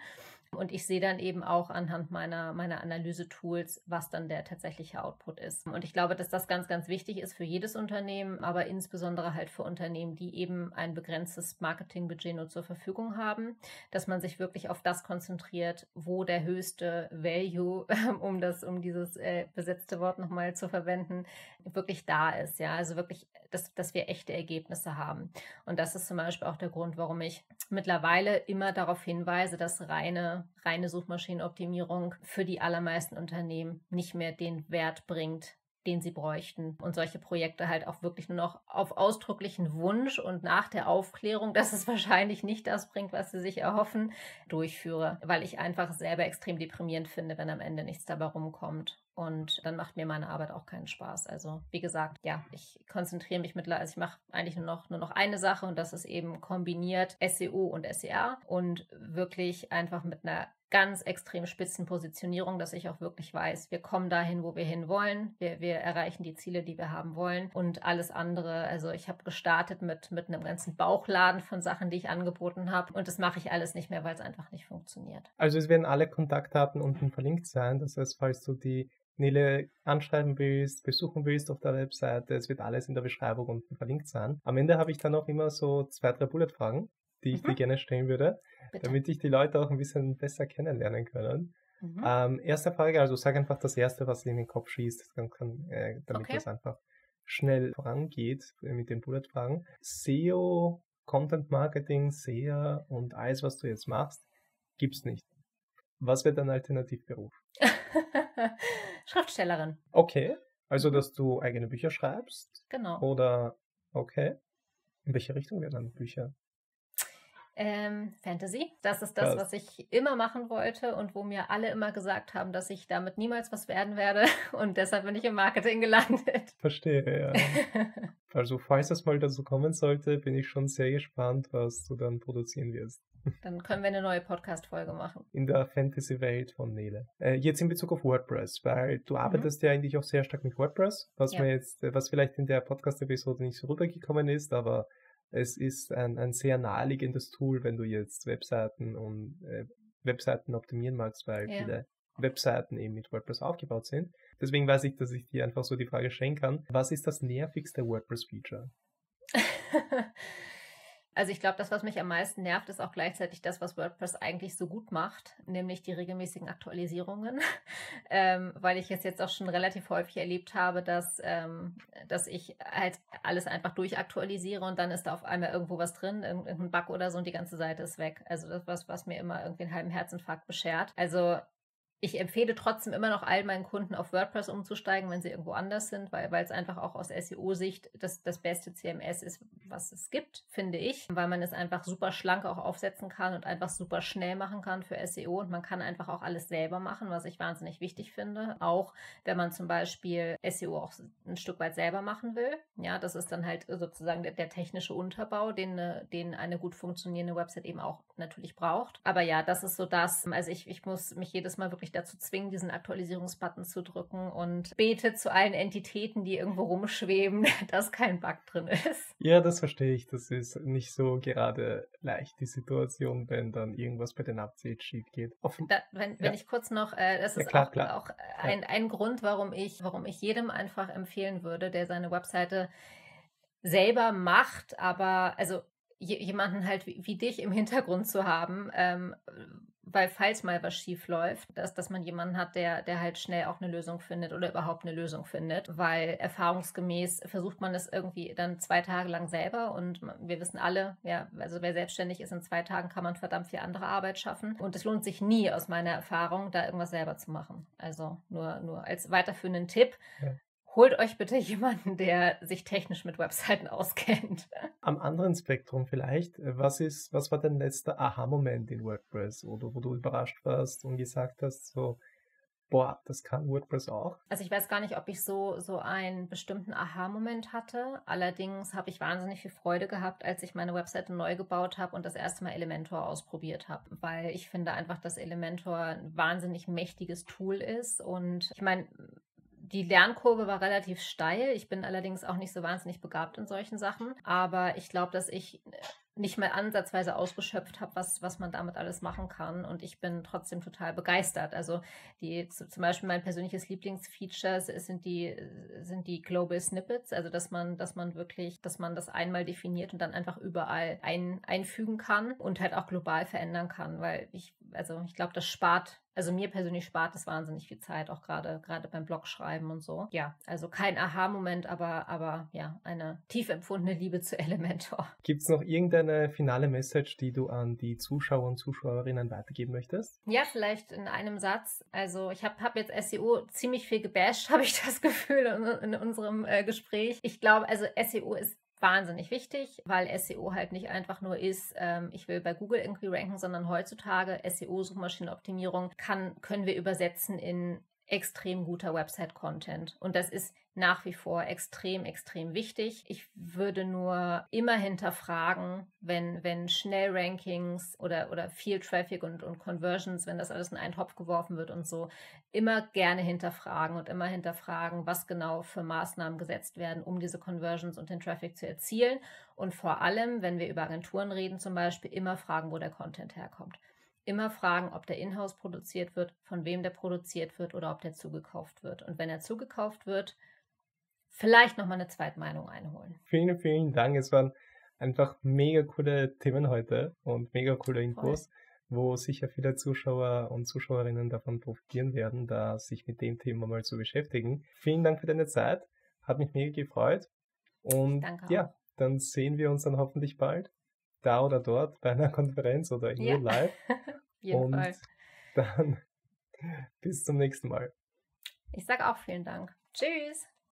Speaker 1: Und ich sehe dann eben auch anhand meiner, meiner Analyse-Tools, was dann der tatsächliche Output ist. Und ich glaube, dass das ganz, ganz wichtig ist für jedes Unternehmen, aber insbesondere halt für Unternehmen, die eben ein begrenztes Marketingbudget nur zur Verfügung haben, dass man sich wirklich auf das konzentriert, wo der höchste Value, um das, um dieses äh, besetzte Wort nochmal zu verwenden, wirklich da ist. Ja, also wirklich, dass, dass wir echte Ergebnisse haben. Und das ist zum Beispiel auch der Grund, warum ich mittlerweile immer darauf hinweise, dass reine reine Suchmaschinenoptimierung für die allermeisten Unternehmen nicht mehr den Wert bringt, den sie bräuchten. Und solche Projekte halt auch wirklich nur noch auf ausdrücklichen Wunsch und nach der Aufklärung, dass es wahrscheinlich nicht das bringt, was sie sich erhoffen, durchführe, weil ich einfach selber extrem deprimierend finde, wenn am Ende nichts dabei rumkommt. Und dann macht mir meine Arbeit auch keinen Spaß. Also, wie gesagt, ja, ich konzentriere mich mittlerweile, also ich mache eigentlich nur noch, nur noch eine Sache und das ist eben kombiniert SEO und SEA und wirklich einfach mit einer ganz extrem spitzen Positionierung, dass ich auch wirklich weiß, wir kommen dahin, wo wir hin wollen, wir, wir erreichen die Ziele, die wir haben wollen und alles andere. Also ich habe gestartet mit, mit einem ganzen Bauchladen von Sachen, die ich angeboten habe und das mache ich alles nicht mehr, weil es einfach nicht funktioniert.
Speaker 2: Also es werden alle Kontaktdaten unten verlinkt sein. Das heißt, falls du die Nele anschreiben willst, besuchen willst auf der Webseite, es wird alles in der Beschreibung unten verlinkt sein. Am Ende habe ich dann auch immer so zwei, drei Bullet-Fragen, die ich mhm. dir gerne stellen würde, Bitte. damit ich die Leute auch ein bisschen besser kennenlernen können. Mhm. Ähm, erste Frage, also sag einfach das erste, was dir in den Kopf schießt, kann, kann, äh, damit okay. das einfach schnell vorangeht äh, mit den Bullet-Fragen. SEO, Content Marketing, SEA und alles, was du jetzt machst, gibt's nicht. Was wäre dein Alternativberuf?
Speaker 1: Schriftstellerin.
Speaker 2: Okay. Also, dass du eigene Bücher schreibst?
Speaker 1: Genau.
Speaker 2: Oder, okay. In welche Richtung werden dann Bücher?
Speaker 1: Ähm, Fantasy. Das ist das, was ich immer machen wollte und wo mir alle immer gesagt haben, dass ich damit niemals was werden werde. Und deshalb bin ich im Marketing gelandet.
Speaker 2: Verstehe, ja. also, falls es mal dazu kommen sollte, bin ich schon sehr gespannt, was du dann produzieren wirst.
Speaker 1: Dann können wir eine neue Podcast-Folge machen.
Speaker 2: In der Fantasy-Welt von Nele. Äh, jetzt in Bezug auf WordPress, weil du mhm. arbeitest mhm. ja eigentlich auch sehr stark mit WordPress, was ja. mir jetzt, was vielleicht in der Podcast-Episode nicht so rübergekommen ist, aber es ist ein, ein sehr naheliegendes Tool, wenn du jetzt Webseiten und äh, Webseiten optimieren magst, weil ja. viele Webseiten eben mit WordPress aufgebaut sind. Deswegen weiß ich, dass ich dir einfach so die Frage stellen kann. Was ist das nervigste WordPress-Feature?
Speaker 1: Also ich glaube, das, was mich am meisten nervt, ist auch gleichzeitig das, was WordPress eigentlich so gut macht, nämlich die regelmäßigen Aktualisierungen, ähm, weil ich es jetzt auch schon relativ häufig erlebt habe, dass, ähm, dass ich halt alles einfach durchaktualisiere und dann ist da auf einmal irgendwo was drin, irgendein Bug oder so und die ganze Seite ist weg. Also das was, was mir immer irgendwie einen halben Herzinfarkt beschert. Also ich empfehle trotzdem immer noch all meinen Kunden auf WordPress umzusteigen, wenn sie irgendwo anders sind, weil, es einfach auch aus SEO-Sicht das, das beste CMS ist, was es gibt, finde ich, weil man es einfach super schlank auch aufsetzen kann und einfach super schnell machen kann für SEO und man kann einfach auch alles selber machen, was ich wahnsinnig wichtig finde. Auch wenn man zum Beispiel SEO auch ein Stück weit selber machen will. Ja, das ist dann halt sozusagen der, der technische Unterbau, den, den eine gut funktionierende Website eben auch natürlich braucht. Aber ja, das ist so das. Also ich, ich muss mich jedes Mal wirklich wirklich dazu zwingen, diesen Aktualisierungsbutton zu drücken und bete zu allen Entitäten, die irgendwo rumschweben, dass kein Bug drin ist.
Speaker 2: Ja, das verstehe ich. Das ist nicht so gerade leicht, die Situation, wenn dann irgendwas bei den Updates schief geht.
Speaker 1: Da, wenn, wenn ich kurz noch, äh, das ist ja, klar, auch, klar. auch ein, ein Grund, warum ich, warum ich jedem einfach empfehlen würde, der seine Webseite selber macht, aber also jemanden halt wie, wie, dich im Hintergrund zu haben, ähm, weil falls mal was schief läuft, dass, dass man jemanden hat, der, der halt schnell auch eine Lösung findet oder überhaupt eine Lösung findet, weil erfahrungsgemäß versucht man es irgendwie dann zwei Tage lang selber und wir wissen alle, ja, also wer selbstständig ist, in zwei Tagen kann man verdammt viel andere Arbeit schaffen. Und es lohnt sich nie aus meiner Erfahrung, da irgendwas selber zu machen. Also nur, nur als weiterführenden Tipp, ja holt euch bitte jemanden, der sich technisch mit Webseiten auskennt.
Speaker 2: Am anderen Spektrum vielleicht, äh, was ist, was war dein letzter Aha-Moment in WordPress oder wo du überrascht warst und gesagt hast, so, boah, das kann WordPress auch?
Speaker 1: Also ich weiß gar nicht, ob ich so, so einen bestimmten Aha-Moment hatte. Allerdings habe ich wahnsinnig viel Freude gehabt, als ich meine Webseite neu gebaut habe und das erste Mal Elementor ausprobiert habe, weil ich finde einfach, dass Elementor ein wahnsinnig mächtiges Tool ist und ich meine, die Lernkurve war relativ steil. Ich bin allerdings auch nicht so wahnsinnig begabt in solchen Sachen. Aber ich glaube, dass ich nicht mal ansatzweise ausgeschöpft habe, was, was man damit alles machen kann. Und ich bin trotzdem total begeistert. Also die, zum Beispiel mein persönliches Lieblingsfeature sind die, sind die Global Snippets, also dass man, dass man wirklich, dass man das einmal definiert und dann einfach überall ein, einfügen kann und halt auch global verändern kann, weil ich, also ich glaube, das spart also mir persönlich spart es wahnsinnig viel Zeit, auch gerade gerade beim Blogschreiben und so. Ja, also kein Aha-Moment, aber aber ja, eine tief empfundene Liebe zu Elementor.
Speaker 2: Gibt es noch irgendeine finale Message, die du an die Zuschauer und Zuschauerinnen weitergeben möchtest?
Speaker 1: Ja, vielleicht in einem Satz. Also ich habe hab jetzt SEO ziemlich viel gebasht, habe ich das Gefühl in, in unserem äh, Gespräch. Ich glaube, also SEO ist wahnsinnig wichtig, weil SEO halt nicht einfach nur ist, ähm, ich will bei Google irgendwie ranken, sondern heutzutage SEO, Suchmaschinenoptimierung, kann, können wir übersetzen in extrem guter Website-Content. Und das ist nach wie vor extrem, extrem wichtig. Ich würde nur immer hinterfragen, wenn, wenn Schnellrankings oder, oder viel Traffic und, und Conversions, wenn das alles in einen Topf geworfen wird und so, immer gerne hinterfragen und immer hinterfragen, was genau für Maßnahmen gesetzt werden, um diese Conversions und den Traffic zu erzielen. Und vor allem, wenn wir über Agenturen reden zum Beispiel, immer fragen, wo der Content herkommt immer fragen, ob der Inhouse produziert wird, von wem der produziert wird oder ob der zugekauft wird. Und wenn er zugekauft wird, vielleicht nochmal eine Zweitmeinung einholen.
Speaker 2: Vielen, vielen Dank. Es waren einfach mega coole Themen heute und mega coole Infos, Voll. wo sicher viele Zuschauer und Zuschauerinnen davon profitieren werden, da sich mit dem Thema mal zu beschäftigen. Vielen Dank für deine Zeit. Hat mich mega gefreut. Und ja, dann sehen wir uns dann hoffentlich bald da oder dort bei einer Konferenz oder irgendwo ja. live. Und Fall. dann bis zum nächsten Mal.
Speaker 1: Ich sage auch vielen Dank. Tschüss.